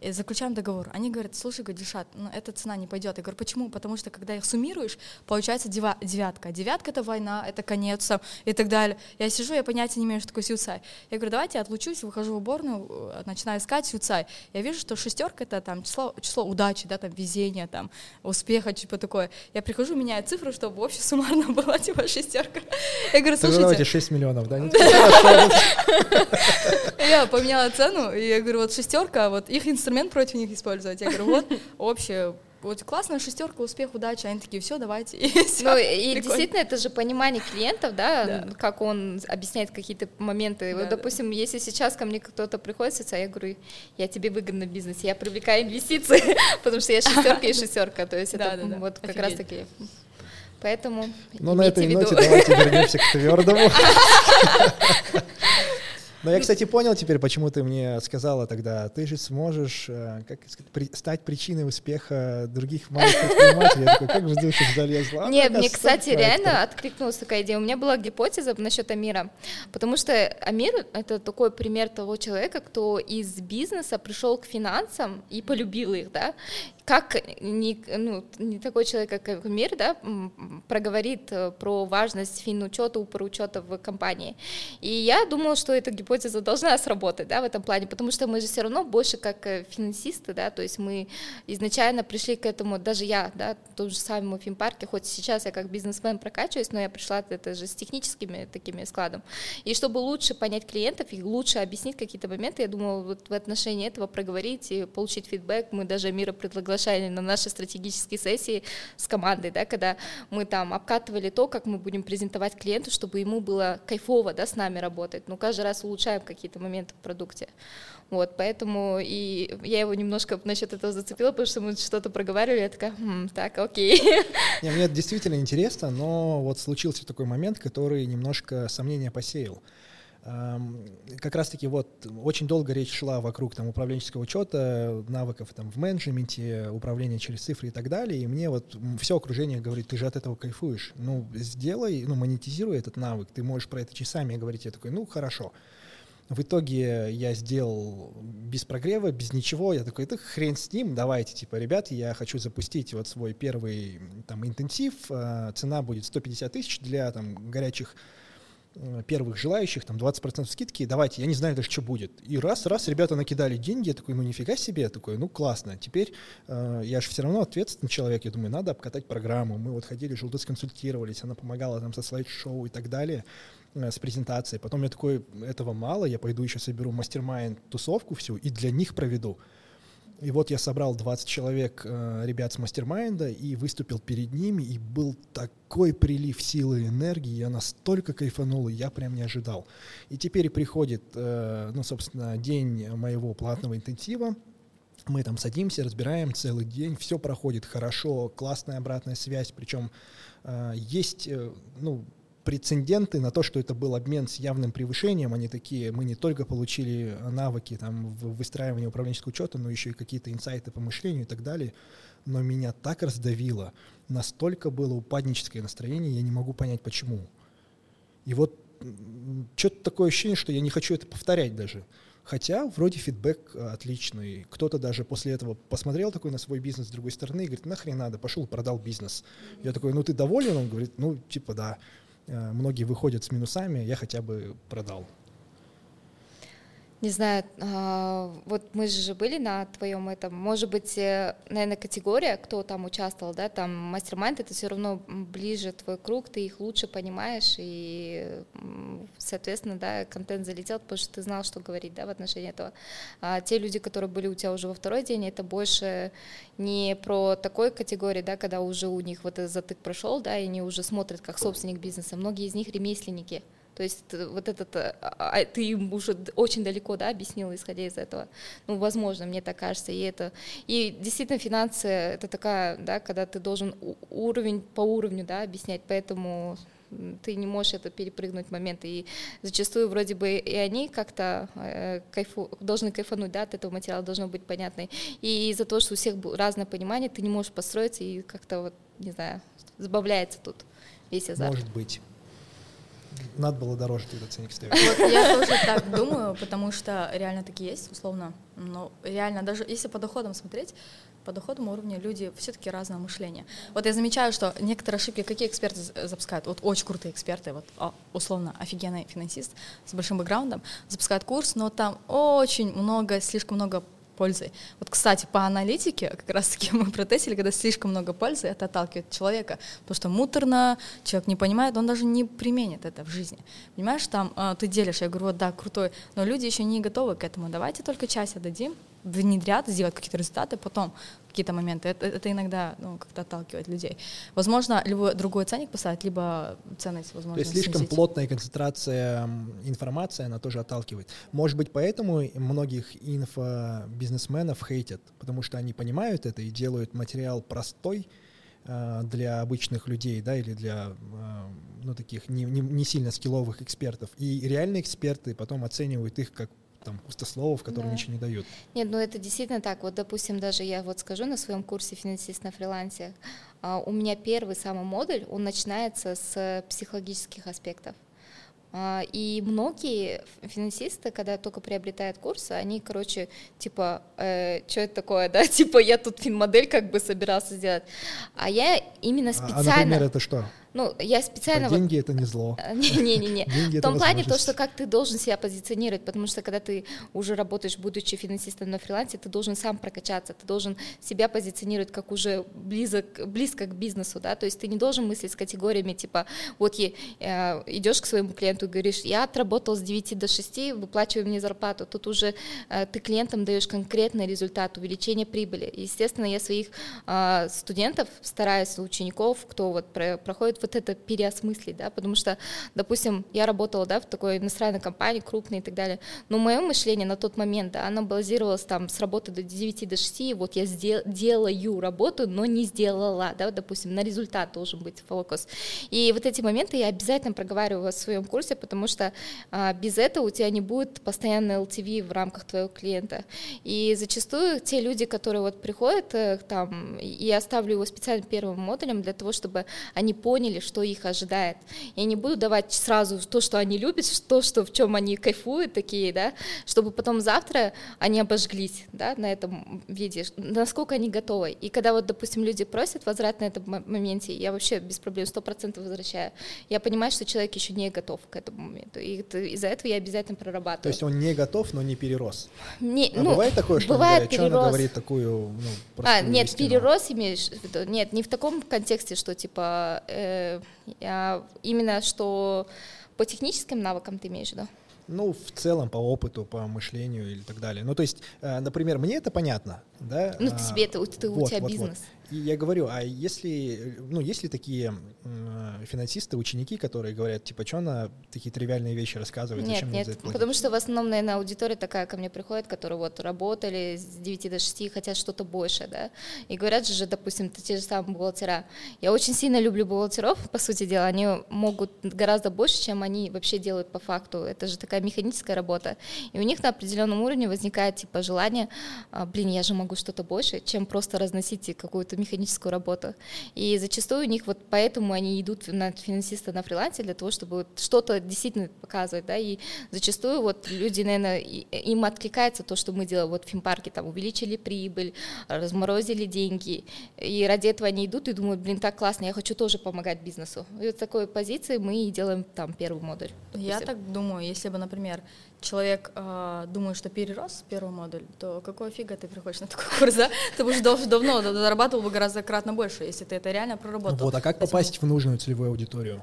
И заключаем договор. Они говорят, слушай, Дильшат, ну эта цена не пойдет. Я говорю, почему? Потому что когда их суммируешь, получается дева- девятка. Девятка — это война, это конец и так далее. Я сижу, я понятия не имею, что такое сюцай. Я говорю, давайте я отлучусь, выхожу в уборную, э, начинаю искать сюцай. Я вижу, что шестерка — это там число, число удачи, да, там везения, там успеха, типа такое. Я прихожу, меняю цифру, чтобы общая суммарно <laughs> была типа шестерка. Я говорю, Тогда давайте слушайте, 6 миллионов, да? <laughs> Ну, хорошо. я поменяла цену, и я говорю, вот шестерка, вот их инструмент против них использовать. Я говорю, вот общая, вот классная шестерка, успех, удача. Они такие, все, давайте. <laughs> И всё. Ну и Прикольно. действительно это же понимание клиентов, да, Да. как он объясняет какие-то моменты. Да, вот, да. допустим, если сейчас ко мне кто-то приходит, а я говорю, я тебе выгодно в бизнесе, я привлекаю инвестиции, <laughs> потому что я шестерка и <laughs> шестерка, то есть это Да, да, да. вот как раз таки. Поэтому Ну, на этой ноте давайте вернемся к твердому. Но я, кстати, понял теперь, почему ты мне сказала тогда, ты же сможешь э, как сказать, при- стать причиной успеха других малых предпринимателей. Я такой, как в душу залезла. Нет, мне, кстати, реально откликнулась такая идея. У меня была гипотеза насчет Амира, потому что Амир — это такой пример того человека, кто из бизнеса пришел к финансам и полюбил их, да, как не, ну, не такой человек, как Амир, да, проговорит э, про важность финучета, учета в компании. И я думала, что эта гипотеза должна сработать, да, в этом плане, потому что мы же все равно больше как э, финансисты, да, то есть мы изначально пришли к этому, даже я, да, в том же самом финпарке, хоть сейчас я как бизнесмен прокачиваюсь, но я пришла это же с техническими такими складом. И чтобы лучше понять клиентов и лучше объяснить какие-то моменты, я думала, вот в отношении этого проговорить и получить фидбэк. Мы даже Мира приглашали на наши стратегические сессии с командой, да, когда мы там обкатывали то, как мы будем презентовать клиенту, чтобы ему было кайфово, да, с нами работать. Но каждый раз улучшаем какие-то моменты в продукте. Вот, поэтому и я его немножко насчет этого зацепила, потому что мы что-то проговаривали, я такая, «Хм, так, окей. <laughs> Не, мне это действительно интересно, но вот случился такой момент, который немножко сомнения посеял. Как раз-таки вот очень долго речь шла вокруг там управленческого учета, навыков там в менеджменте, управления через цифры и так далее. И мне вот все окружение говорит, ты же от этого кайфуешь. Ну, сделай, ну, монетизируй этот навык. Ты можешь про это часами говорить. Я такой, ну, хорошо. В итоге я сделал без прогрева, без ничего. Я такой, это хрен с ним, давайте, типа, ребят, я хочу запустить вот свой первый там интенсив. э, Цена будет 150 тысяч для там горячих первых желающих, там 20% скидки, давайте, я не знаю даже, что будет. И раз, раз, ребята накидали деньги, я такой, ну нифига себе, я такой, ну классно. Теперь э, я же все равно ответственный человек, я думаю, надо обкатать программу. Мы вот ходили, желтый консультировались, она помогала там со слайд-шоу и так далее, э, с презентацией. Потом я такой, этого мало, я пойду еще соберу мастер-майнд тусовку всю и для них проведу. И вот я собрал 20 человек, э, ребят с мастер-майнда, и выступил перед ними, и был такой прилив силы и энергии, я настолько кайфанул, и я прям не ожидал. И теперь приходит, э, ну, собственно, день моего платного интенсива, мы там садимся, разбираем целый день, все проходит хорошо, классная обратная связь, причем э, есть, ну, прецеденты на то, что это был обмен с явным превышением, они такие, мы не только получили навыки там, в выстраивании управленческого учета, но еще и какие-то инсайты по мышлению и так далее, но меня так раздавило, настолько было упадническое настроение, я не могу понять, почему. И вот что-то такое ощущение, что я не хочу это повторять даже. Хотя вроде фидбэк э, отличный. Кто-то даже после этого посмотрел такой на свой бизнес с другой стороны и говорит, нахрен надо, пошел продал бизнес. Я такой, ну ты доволен? Он говорит, ну типа да. Э, многие выходят с минусами, я хотя бы продал. Не знаю, а, вот мы же были на твоем этом, может быть, э, наверное, категория, кто там участвовал, да, там мастер-майнд, это все равно ближе твой круг, ты их лучше понимаешь, и, соответственно, да, контент залетел, потому что ты знал, что говорить, да, в отношении этого. А те люди, которые были у тебя уже во второй день, это больше не про такой категории, да, когда уже у них вот этот затык прошел, да, и они уже смотрят как собственник бизнеса. Многие из них ремесленники, то есть вот этот, а, а, ты им уже очень далеко, да, объяснил, исходя из этого. Ну, возможно, мне так кажется, и это, и действительно финансы, это такая, да, когда ты должен уровень по уровню, да, объяснять, поэтому ты не можешь это перепрыгнуть моменты. И зачастую вроде бы и они как-то э, кайфу, должны кайфануть да, от этого материала, должно быть понятно. И из-за того, что у всех разное понимание, ты не можешь построиться и как-то вот, не знаю, забавляется тут весь азарт. Может быть надо было дороже тогда ценник ставить. Вот я тоже так думаю, потому что реально такие есть, условно. Но реально, даже если по доходам смотреть, по доходному уровню люди все-таки разное мышление. Вот я замечаю, что некоторые ошибки, какие эксперты запускают, вот очень крутые эксперты, вот а, условно офигенный финансист с большим бэкграундом, запускают курс, но там очень много, слишком много пользы. Вот, кстати, по аналитике, как раз-таки мы протестили, когда слишком много пользы, это отталкивает человека, потому что муторно, человек не понимает, он даже не применит это в жизни. Понимаешь, там э, ты делишь, я говорю, вот да, крутой, но люди еще не готовы к этому, давайте только часть отдадим, внедрят, сделать какие-то результаты, потом какие-то моменты. Это, это иногда ну, как-то отталкивает людей. Возможно, любой другой ценник поставить, либо ценность, возможно, То есть слишком снизить. плотная концентрация информации, она тоже отталкивает. Может быть, поэтому многих инфобизнесменов хейтят, потому что они понимают это и делают материал простой, э, для обычных людей, да, или для э, ну, таких не, не, не сильно скилловых экспертов. И реальные эксперты потом оценивают их как там пустословов, которые да. ничего не дают. Нет, ну это действительно так. Вот, допустим, даже я вот скажу на своем курсе финансист на фрилансе, а, у меня первый самый модуль, он начинается с психологических аспектов. А, и многие финансисты, когда только приобретают курсы, они, короче, типа, э, что это такое, <laughs> да, типа, я тут финмодель как бы собирался сделать. А я именно специально... А, например, это что? Ну, я специально... Типа, деньги — это не зло. <laughs> Не-не-не. <laughs> В том плане то, что как ты должен себя позиционировать, потому что когда ты уже работаешь, будучи финансистом на фрилансе, ты должен сам прокачаться, ты должен себя позиционировать как уже близок, близко к бизнесу, да, то есть ты не должен мыслить с категориями, типа, вот э, идешь к своему клиенту и говоришь, я отработал с 9 до 6, выплачивай мне зарплату, тут уже э, ты клиентам даешь конкретный результат, увеличение прибыли. Естественно, я своих э, студентов стараюсь, учеников, кто вот проходит вот это переосмыслить, да, потому что, допустим, я работала, да, в такой иностранной компании, крупной и так далее, но мое мышление на тот момент, да, оно базировалось там с работы до 9 до 6, вот я сдел, делаю работу, но не сделала, да, допустим, на результат должен быть фокус. И вот эти моменты я обязательно проговариваю в своем курсе, потому что а, без этого у тебя не будет постоянной LTV в рамках твоего клиента. И зачастую те люди, которые вот приходят э, там, я ставлю его специально первым модулем для того, чтобы они поняли, поняли, что их ожидает. Я не буду давать сразу то, что они любят, <laughs> то, что, в чем они кайфуют такие, да, чтобы потом завтра они обожглись, да, на этом виде, насколько они готовы. И когда вот, допустим, люди просят возврат на этом моменте, я вообще без проблем сто процентов возвращаю. Я понимаю, что человек еще не готов к этому моменту, и из-за этого я обязательно прорабатываю. То есть он не готов, но не перерос. Не, а ну, бывает такое, что бывает перерос. она говорит такую, ну, А, нет, истину. перерос имеешь в виду? Нет, не в таком контексте, что типа Э, именно что по техническим навыкам ты имеешь в виду? Ну, в целом, по опыту, по мышлению или так далее. Ну, то есть, э, например, мне это понятно, да? Ну, ты себе это, ты, вот, у тебя вот, бизнес. Вот. И я говорю, а если, ну, есть ли такие э, финансисты, ученики, которые говорят, типа, что она такие тривиальные вещи рассказывает? Нет, нет, потому что в основном, наверное, аудитория такая ко мне приходит, которые вот работали с 9 до 6 хотят что-то больше, да, и говорят же, допустим, те же самые бухгалтера. Я очень сильно люблю бухгалтеров, по сути дела, они могут гораздо больше, чем они вообще делают по факту. Это же такая механическая работа. И у них на определенном уровне возникает, типа, желание, «А, блин, я же могу что-то больше, чем просто разносить какую-то механическую работу. И зачастую у них вот поэтому они идут на финансиста на фрилансе для того, чтобы вот что-то действительно показывать, да, и зачастую вот люди, наверное, им откликается то, что мы делаем вот в финпарке, там увеличили прибыль, разморозили деньги, и ради этого они идут и думают, блин, так классно, я хочу тоже помогать бизнесу. И вот с такой позиции мы и делаем там первый модуль. Я так думаю, если бы, например, человек э, думает, что перерос первый модуль, то какого фига ты приходишь на такой <laughs> курс, да? Ты бы уже давно зарабатывал бы гораздо кратно больше, если ты это реально проработал. Вот, а как попасть в нужную целевую аудиторию?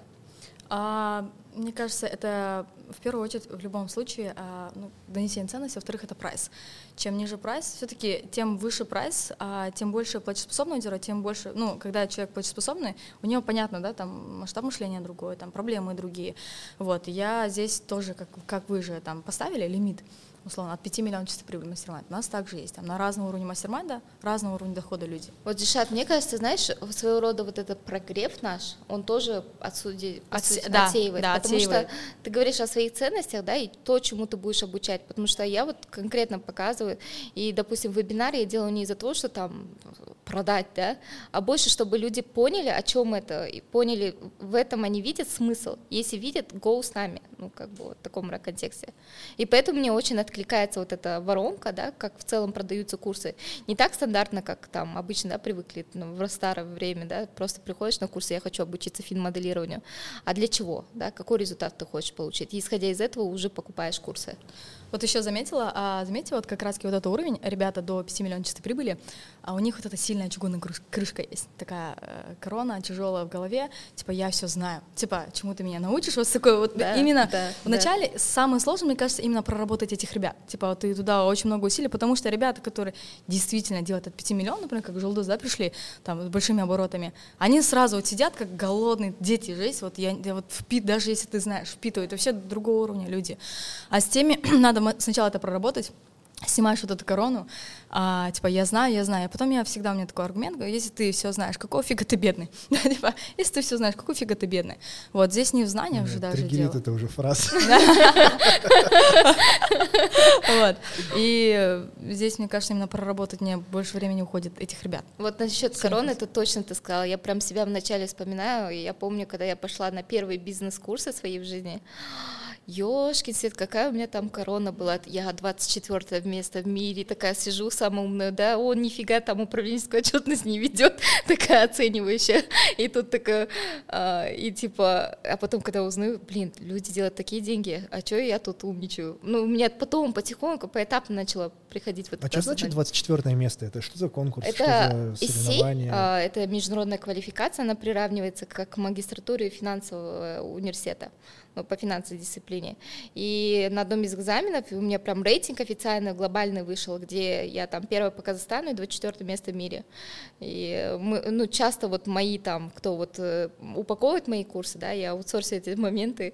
А, мне кажется, это в первую очередь в любом случае а, ну, донесение ценности, во-вторых, это прайс. Чем ниже прайс, все-таки тем выше прайс, а, тем больше платежеспособный аудитория, тем больше, ну, когда человек платежеспособный, у него понятно, да, там масштаб мышления другой, там проблемы другие. Вот, я здесь тоже, как, как вы же там поставили лимит, условно, от 5 миллионов чистой прибыли мастер У нас также есть. Там на разном уровне мастер разного уровня дохода люди. Вот, Дишат, мне кажется, знаешь, своего рода вот этот прогрев наш, он тоже отсюди, Отсе, да, отсеивает. Да, потому отсеивает. что ты говоришь о своих ценностях, да, и то, чему ты будешь обучать. Потому что я вот конкретно показываю, и, допустим, в вебинаре я делаю не из-за того, что там продать, да, а больше, чтобы люди поняли, о чем это, и поняли, в этом они видят смысл. Если видят, go с нами, ну, как бы вот в таком контексте. И поэтому мне очень откликается вот эта воронка, да, как в целом продаются курсы. Не так стандартно, как там обычно, да, привыкли ну, в старое время, да, просто приходишь на курсы, я хочу обучиться финмоделированию. А для чего, да, какой результат ты хочешь получить? И исходя из этого уже покупаешь курсы. Вот еще заметила, а, заметила вот как раз вот этот уровень, ребята до 5 миллионов чистой прибыли, а у них вот эта сильная чугунная крышка есть, такая э, корона тяжелая в голове, типа я все знаю, типа чему ты меня научишь, вот такой вот да, именно да, вначале да. самое сложное, мне кажется, именно проработать этих ребят, типа вот ты туда очень много усилий, потому что ребята, которые действительно делают от 5 миллионов, например, как Желдос, да, пришли, там, с большими оборотами, они сразу вот сидят как голодные дети, жесть, вот я, я вот впит, даже если ты знаешь, впитывают, вообще другого уровня люди, а с теми <clears throat> надо сначала это проработать, снимаешь вот эту корону, а, типа, я знаю, я знаю. А потом я всегда, у меня такой аргумент, если ты все знаешь, какого фига ты бедный? <laughs> типа, если ты все знаешь, какого фига ты бедный? Вот здесь не в знаниях уже даже дело. это уже фраза. <laughs> Вот. И здесь, мне кажется, именно проработать мне больше времени уходит этих ребят. Вот насчет короны, это точно ты сказала. Я прям себя вначале вспоминаю. Я помню, когда я пошла на первые бизнес-курсы своей в жизни, Ёшкин свет, какая у меня там корона была, я 24 место в мире, такая сижу, самая умная, да, он нифига там управленческую отчетность не ведет, <laughs> такая оценивающая, и тут такая, а, и типа, а потом, когда узнаю, блин, люди делают такие деньги, а что я тут умничаю? Ну, у меня потом потихоньку, поэтапно начала приходить вот А что значит 24 место? Это что за конкурс? Это что за соревнования? а, это международная квалификация, она приравнивается как к магистратуре финансового университета ну, по финансовой дисциплине. И на одном из экзаменов у меня прям рейтинг официальный, глобальный вышел, где я там первая по Казахстану и 24 место в мире. И мы, ну, часто вот мои там, кто вот э, упаковывает мои курсы, да, я аутсорсю эти моменты,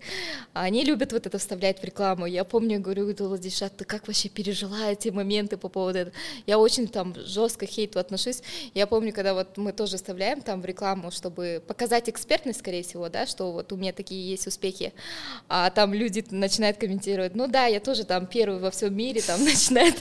они любят вот это вставлять в рекламу. Я помню, говорю, Владиша, ты как вообще пережила эти моменты по поводу этого? Я очень там жестко хейту отношусь. Я помню, когда вот мы тоже вставляем там в рекламу, чтобы показать экспертность, скорее всего, да, что вот у меня такие есть успехи а там люди начинают комментировать, ну да, я тоже там первый во всем мире, там <laughs> начинает,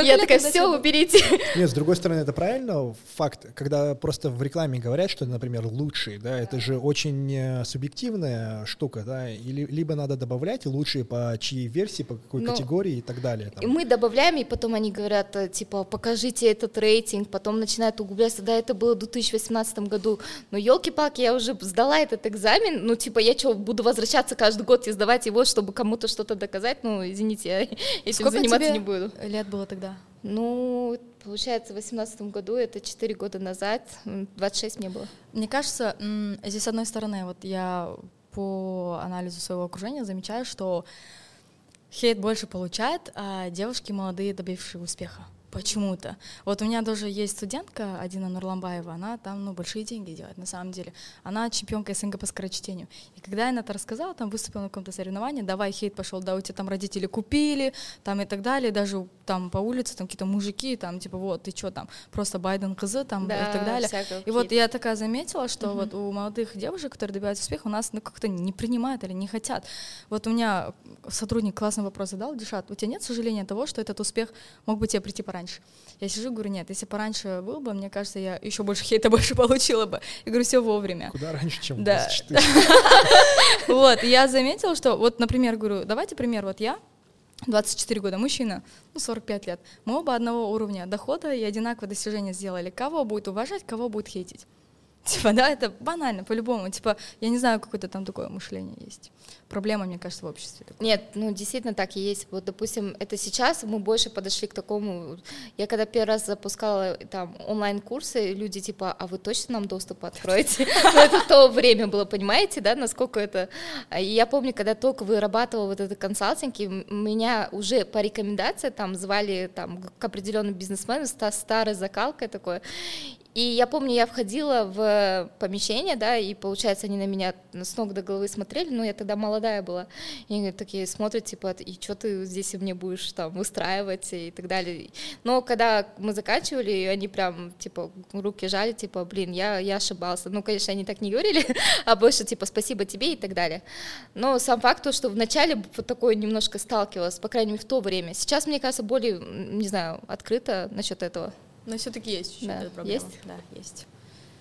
я такая, все, уберите. Нет, с другой стороны, это правильно, факт, когда просто в рекламе говорят, что, например, лучший, да, это же очень э, субъективная штука, да, или либо надо добавлять лучшие по чьей версии, по какой ну, категории и так далее. Там. Мы добавляем, и потом они говорят, э, типа, покажите этот рейтинг, потом начинают углубляться, да, это было в 2018 году, но елки-палки, я уже сдала этот экзамен, ну, типа, я что, буду возвращаться возвращаться каждый год и сдавать его, чтобы кому-то что-то доказать, ну, извините, я этим Сколько заниматься тебе не буду. лет было тогда? Ну, получается, в восемнадцатом году, это 4 года назад, 26 мне было. Мне кажется, здесь, с одной стороны, вот я по анализу своего окружения замечаю, что хейт больше получает а девушки молодые, добившие успеха почему-то. Вот у меня тоже есть студентка, Адина Нурламбаева, она там, ну, большие деньги делает, на самом деле. Она чемпионка СНГ по скорочтению. И когда я на это рассказала, там выступила на каком-то соревновании, давай, хейт пошел, да, у тебя там родители купили, там и так далее, даже там по улице там какие-то мужики, там типа вот, ты что там, просто Байден кызы там Да, и так далее. И вот я такая заметила, что Мгм. вот у молодых девушек, которые добиваются успеха, у нас ну, как-то не принимают или не хотят. Вот у меня сотрудник классный вопрос задал, Дишат, у тебя нет сожаления того, что этот успех мог бы тебе прийти пораньше? Я сижу, говорю, нет, если пораньше был бы, мне кажется, я еще больше хейта <laughs> больше получила бы. Я говорю, все вовремя. Куда раньше, чем Да. 24. <laughs> Вот, и я заметила, что вот, например, говорю, давайте пример, вот я, 24 года, мужчина, ну, 45 лет. Мы оба одного уровня дохода и одинаковое достижение сделали. Кого будет уважать, кого будет хейтить? Типа, да, это банально, по-любому. Типа, я не знаю, какое-то там такое мышление есть. Проблема, мне кажется, в обществе. такое. Нет, ну действительно так и есть. Вот, допустим, это сейчас мы больше подошли к такому. Я когда первый раз запускала там онлайн-курсы, люди типа, а вы точно нам доступ откроете? <laughs> Ну, это то время было, понимаете, да, насколько это... И я помню, когда только вырабатывала вот этот консалтинг, меня уже по рекомендации там звали там к определенным бизнесменам, ста- старой закалкой такой, и я помню, я входила в помещение, да, и, получается, они на меня с ног до головы смотрели, но я тогда молодая была, и они такие смотрят, типа, и что ты здесь мне будешь там устраивать и так далее. Но когда мы заканчивали, и они прям, типа, руки жали, типа, блин, я, я ошибался. Ну, конечно, они так не говорили, <laughs> а больше, типа, спасибо тебе и так далее. Но сам факт, то, что вначале вот такое немножко сталкивалась, по крайней мере, в то время. Сейчас, мне кажется, более, не знаю, открыто насчет этого. Но все-таки есть чуть-чуть Да. эта проблема. Есть? Да, есть.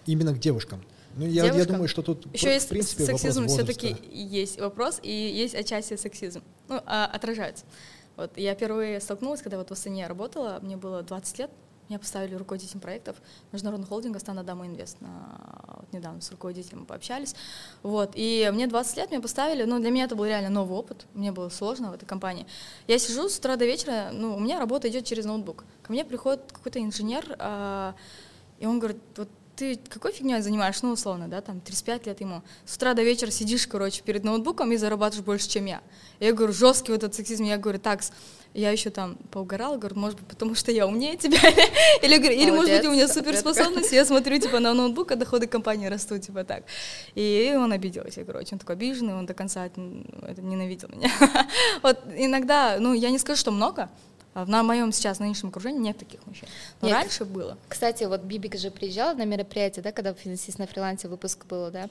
Именно к девушкам. Ну, я, я Девушкам. думаю, что тут, Еще в есть принципе, сексизм, все-таки есть вопрос, и есть отчасти сексизм. Ну, а, отражается. Вот я впервые столкнулась, когда вот в Астане работала, мне было 20 лет, меня поставили руководителем проектов международного холдинга Стана Дама Инвест. Вот недавно с руководителем пообщались. Вот. И мне 20 лет, меня поставили, ну, для меня это был реально новый опыт, мне было сложно в этой компании. Я сижу с утра до вечера, ну, у меня работа идет через ноутбук. Ко мне приходит какой-то инженер, а, и он говорит, вот ты какой фигней занимаешься, ну, условно, да, там, 35 лет ему. С утра до вечера сидишь, короче, перед ноутбуком и зарабатываешь больше, чем я. Я говорю, жесткий вот этот сексизм. Я говорю, так, я еще там поугорала, говорю, может быть, потому что я умнее тебя, <laughs> или, говорю, или может быть, у меня суперспособность, я смотрю, типа, на ноутбук, а доходы компании растут, типа, так. И он обиделся, короче, он такой обиженный, он до конца это, ненавидел меня. <laughs> Вот иногда, ну, я не скажу, что много, а на моем сейчас нынешнем окружении нет таких мужчин. Но Нет. раньше было. Кстати, вот Бибик же приезжала на мероприятие, да, когда финансист на фрилансе выпуск был, да,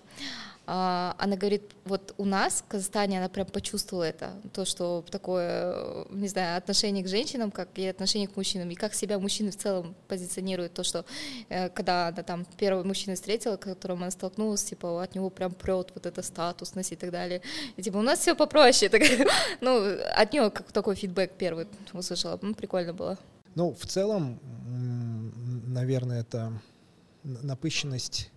она говорит, вот у нас в Казахстане она прям почувствовала это, то, что такое, не знаю, отношение к женщинам, как и отношение к мужчинам, и как себя мужчины в целом позиционируют, то, что э, когда она там первого мужчину встретила, к которому она столкнулась, типа от него прям прет вот это статусность и так далее, и типа у нас все попроще, <laughs> так, ну, от нее как такой фидбэк первый услышала, ну, прикольно было. Ну, в целом, наверное, это напыщенность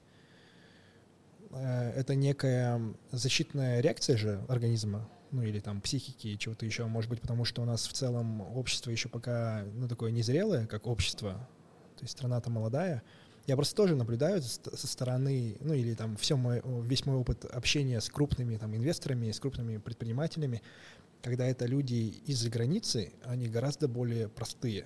это некая защитная реакция же организма, ну или там психики чего-то еще, может быть, потому что у нас в целом общество еще пока, ну, такое незрелое, как общество, то есть страна-то молодая. Я просто тоже наблюдаю со стороны, ну или там все мой, весь мой опыт общения с крупными там инвесторами, с крупными предпринимателями, когда это люди из-за границы, они гораздо более простые.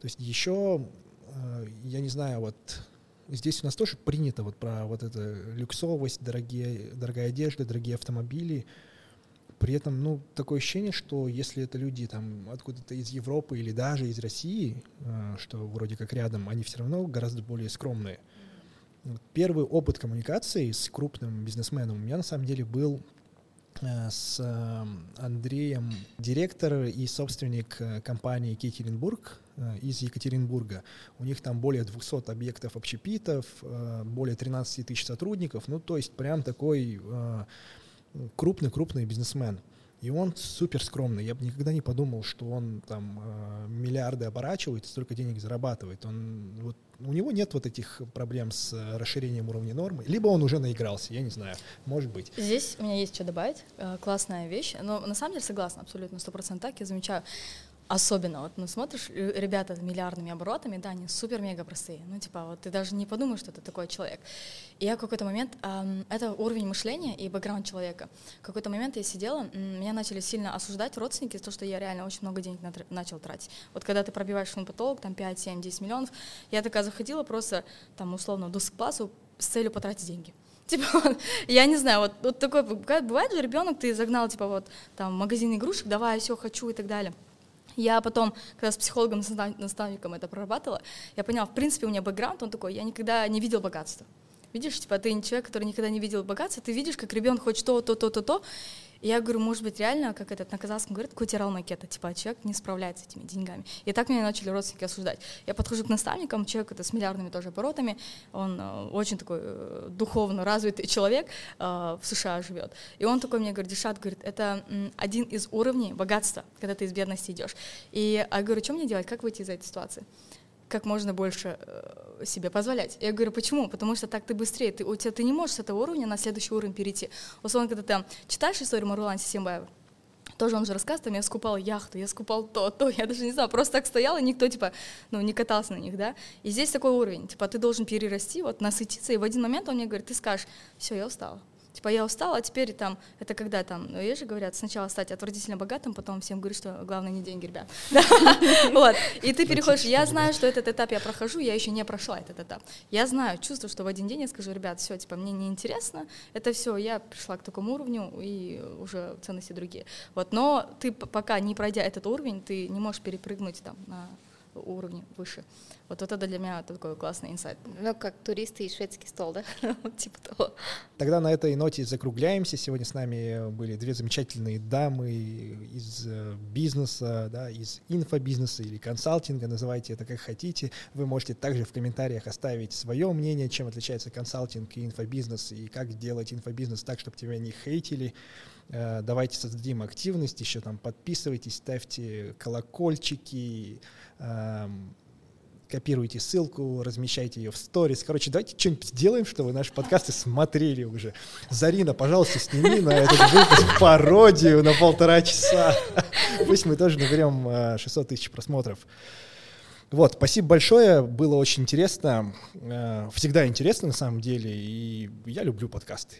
То есть еще, э, я не знаю, вот здесь у нас тоже принято вот про вот это люксовость, дорогие, дорогая одежда, дорогие автомобили. При этом, ну, такое ощущение, что если это люди там откуда-то из Европы или даже из России, э, что вроде как рядом, они все равно гораздо более скромные. Первый опыт коммуникации с крупным бизнесменом у меня на самом деле был с э, Андреем, директор и собственник э, компании Кейтеринбург э, из Екатеринбурга. У них там более 200 объектов общепитов, э, более 13 тысяч сотрудников, ну то есть прям такой э, крупный-крупный бизнесмен. И он супер скромный. Я бы никогда не подумал, что он там э, миллиарды оборачивает и столько денег зарабатывает. Он, вот, у него нет вот этих проблем с э, расширением уровня нормы. Либо он уже наигрался, я не знаю. Может быть. Здесь у меня есть что добавить. Э, Классная вещь. Но на самом деле согласна абсолютно, сто процентов так. Я замечаю, особенно, вот ну, смотришь, э, ребята с миллиардными оборотами, да, они супер-мега простые. Ну, типа, вот ты даже не подумаешь, что ты такой человек. И я в какой-то момент, эм, это уровень мышления и бэкграунд человека. В какой-то момент я сидела, меня начали сильно осуждать родственники то, что я реально очень много денег натр- начал тратить. Вот когда ты пробиваешь свой потолок, там 5, 7, 10 миллионов, я такая заходила просто, там, условно, до классу с целью потратить деньги. Типа, я не знаю, вот, вот такой, бывает же ребенок, ты загнал, типа, вот, там, магазин игрушек, давай, все, хочу и так далее. Я потом, когда с психологом, наставником это прорабатывала, я поняла, в принципе, у меня бэкграунд, он такой, я никогда не видел богатства. Видишь, типа, ты человек, который никогда не видел богатства, ты видишь, как ребенок хочет то, то, то, то, то, я говорю, может быть, реально, как этот на казахском говорит, кутерал макета, типа, человек не справляется с этими деньгами. И так меня начали родственники осуждать. Я подхожу к наставникам, человек это с миллиардными тоже оборотами, он э, очень такой э, духовно развитый человек, э, в США живет. И он такой мне говорит, Дишат, говорит, это м, один из уровней богатства, когда ты из бедности идешь. И я говорю, что мне делать, как выйти из этой ситуации? Как можно больше э, себе позволять. Я говорю, почему? Потому что так ты быстрее, ты, у тебя, ты не можешь с этого уровня на следующий уровень перейти. Условно, когда ты читаешь историю Марулана Сисимбаева, тоже он же рассказывает, там, я скупал яхту, я скупал то, то, <laughs> я даже не знаю, просто так стоял, и никто, типа, ну, не катался на них, да, и здесь такой уровень, типа, ты должен перерасти, вот, насытиться, и в один момент он мне говорит, ты скажешь, все, я устала, Типа я устала, а теперь там, это когда там, ну, есть же говорят, сначала стать отвратительно богатым, потом всем говорить, что главное не деньги, ребят. <laughs> Вот, и ты переходишь, я знаю, что этот этап я прохожу, я еще не прошла этот этап. Я знаю, чувствую, что в один день я скажу, ребят, все, типа, мне неинтересно, это все, я пришла к такому уровню, и уже ценности другие. Вот, но ты пока не пройдя этот уровень, ты не можешь перепрыгнуть там на уровне выше. Вот, вот это для меня такой классный инсайт. Ну, как туристы и шведский стол, да? <laughs> типа того. Тогда на этой ноте закругляемся. Сегодня с нами были две замечательные дамы из э, бизнеса, да, из инфобизнеса или консалтинга, называйте это как хотите. Вы можете также в комментариях оставить свое мнение, чем отличается консалтинг и инфобизнес, и как сделать инфобизнес так, чтобы тебя не хейтили. Э, давайте создадим активность, еще там подписывайтесь, ставьте колокольчики, копируйте ссылку, размещайте ее в сторис. Короче, давайте что-нибудь сделаем, чтобы наши подкасты смотрели уже. Зарина, пожалуйста, сними на этот выпуск пародию на полтора часа. Пусть мы тоже наберем 600 э, тысяч просмотров. Вот, спасибо большое, было очень интересно. Э, всегда интересно на самом деле, и я люблю подкасты.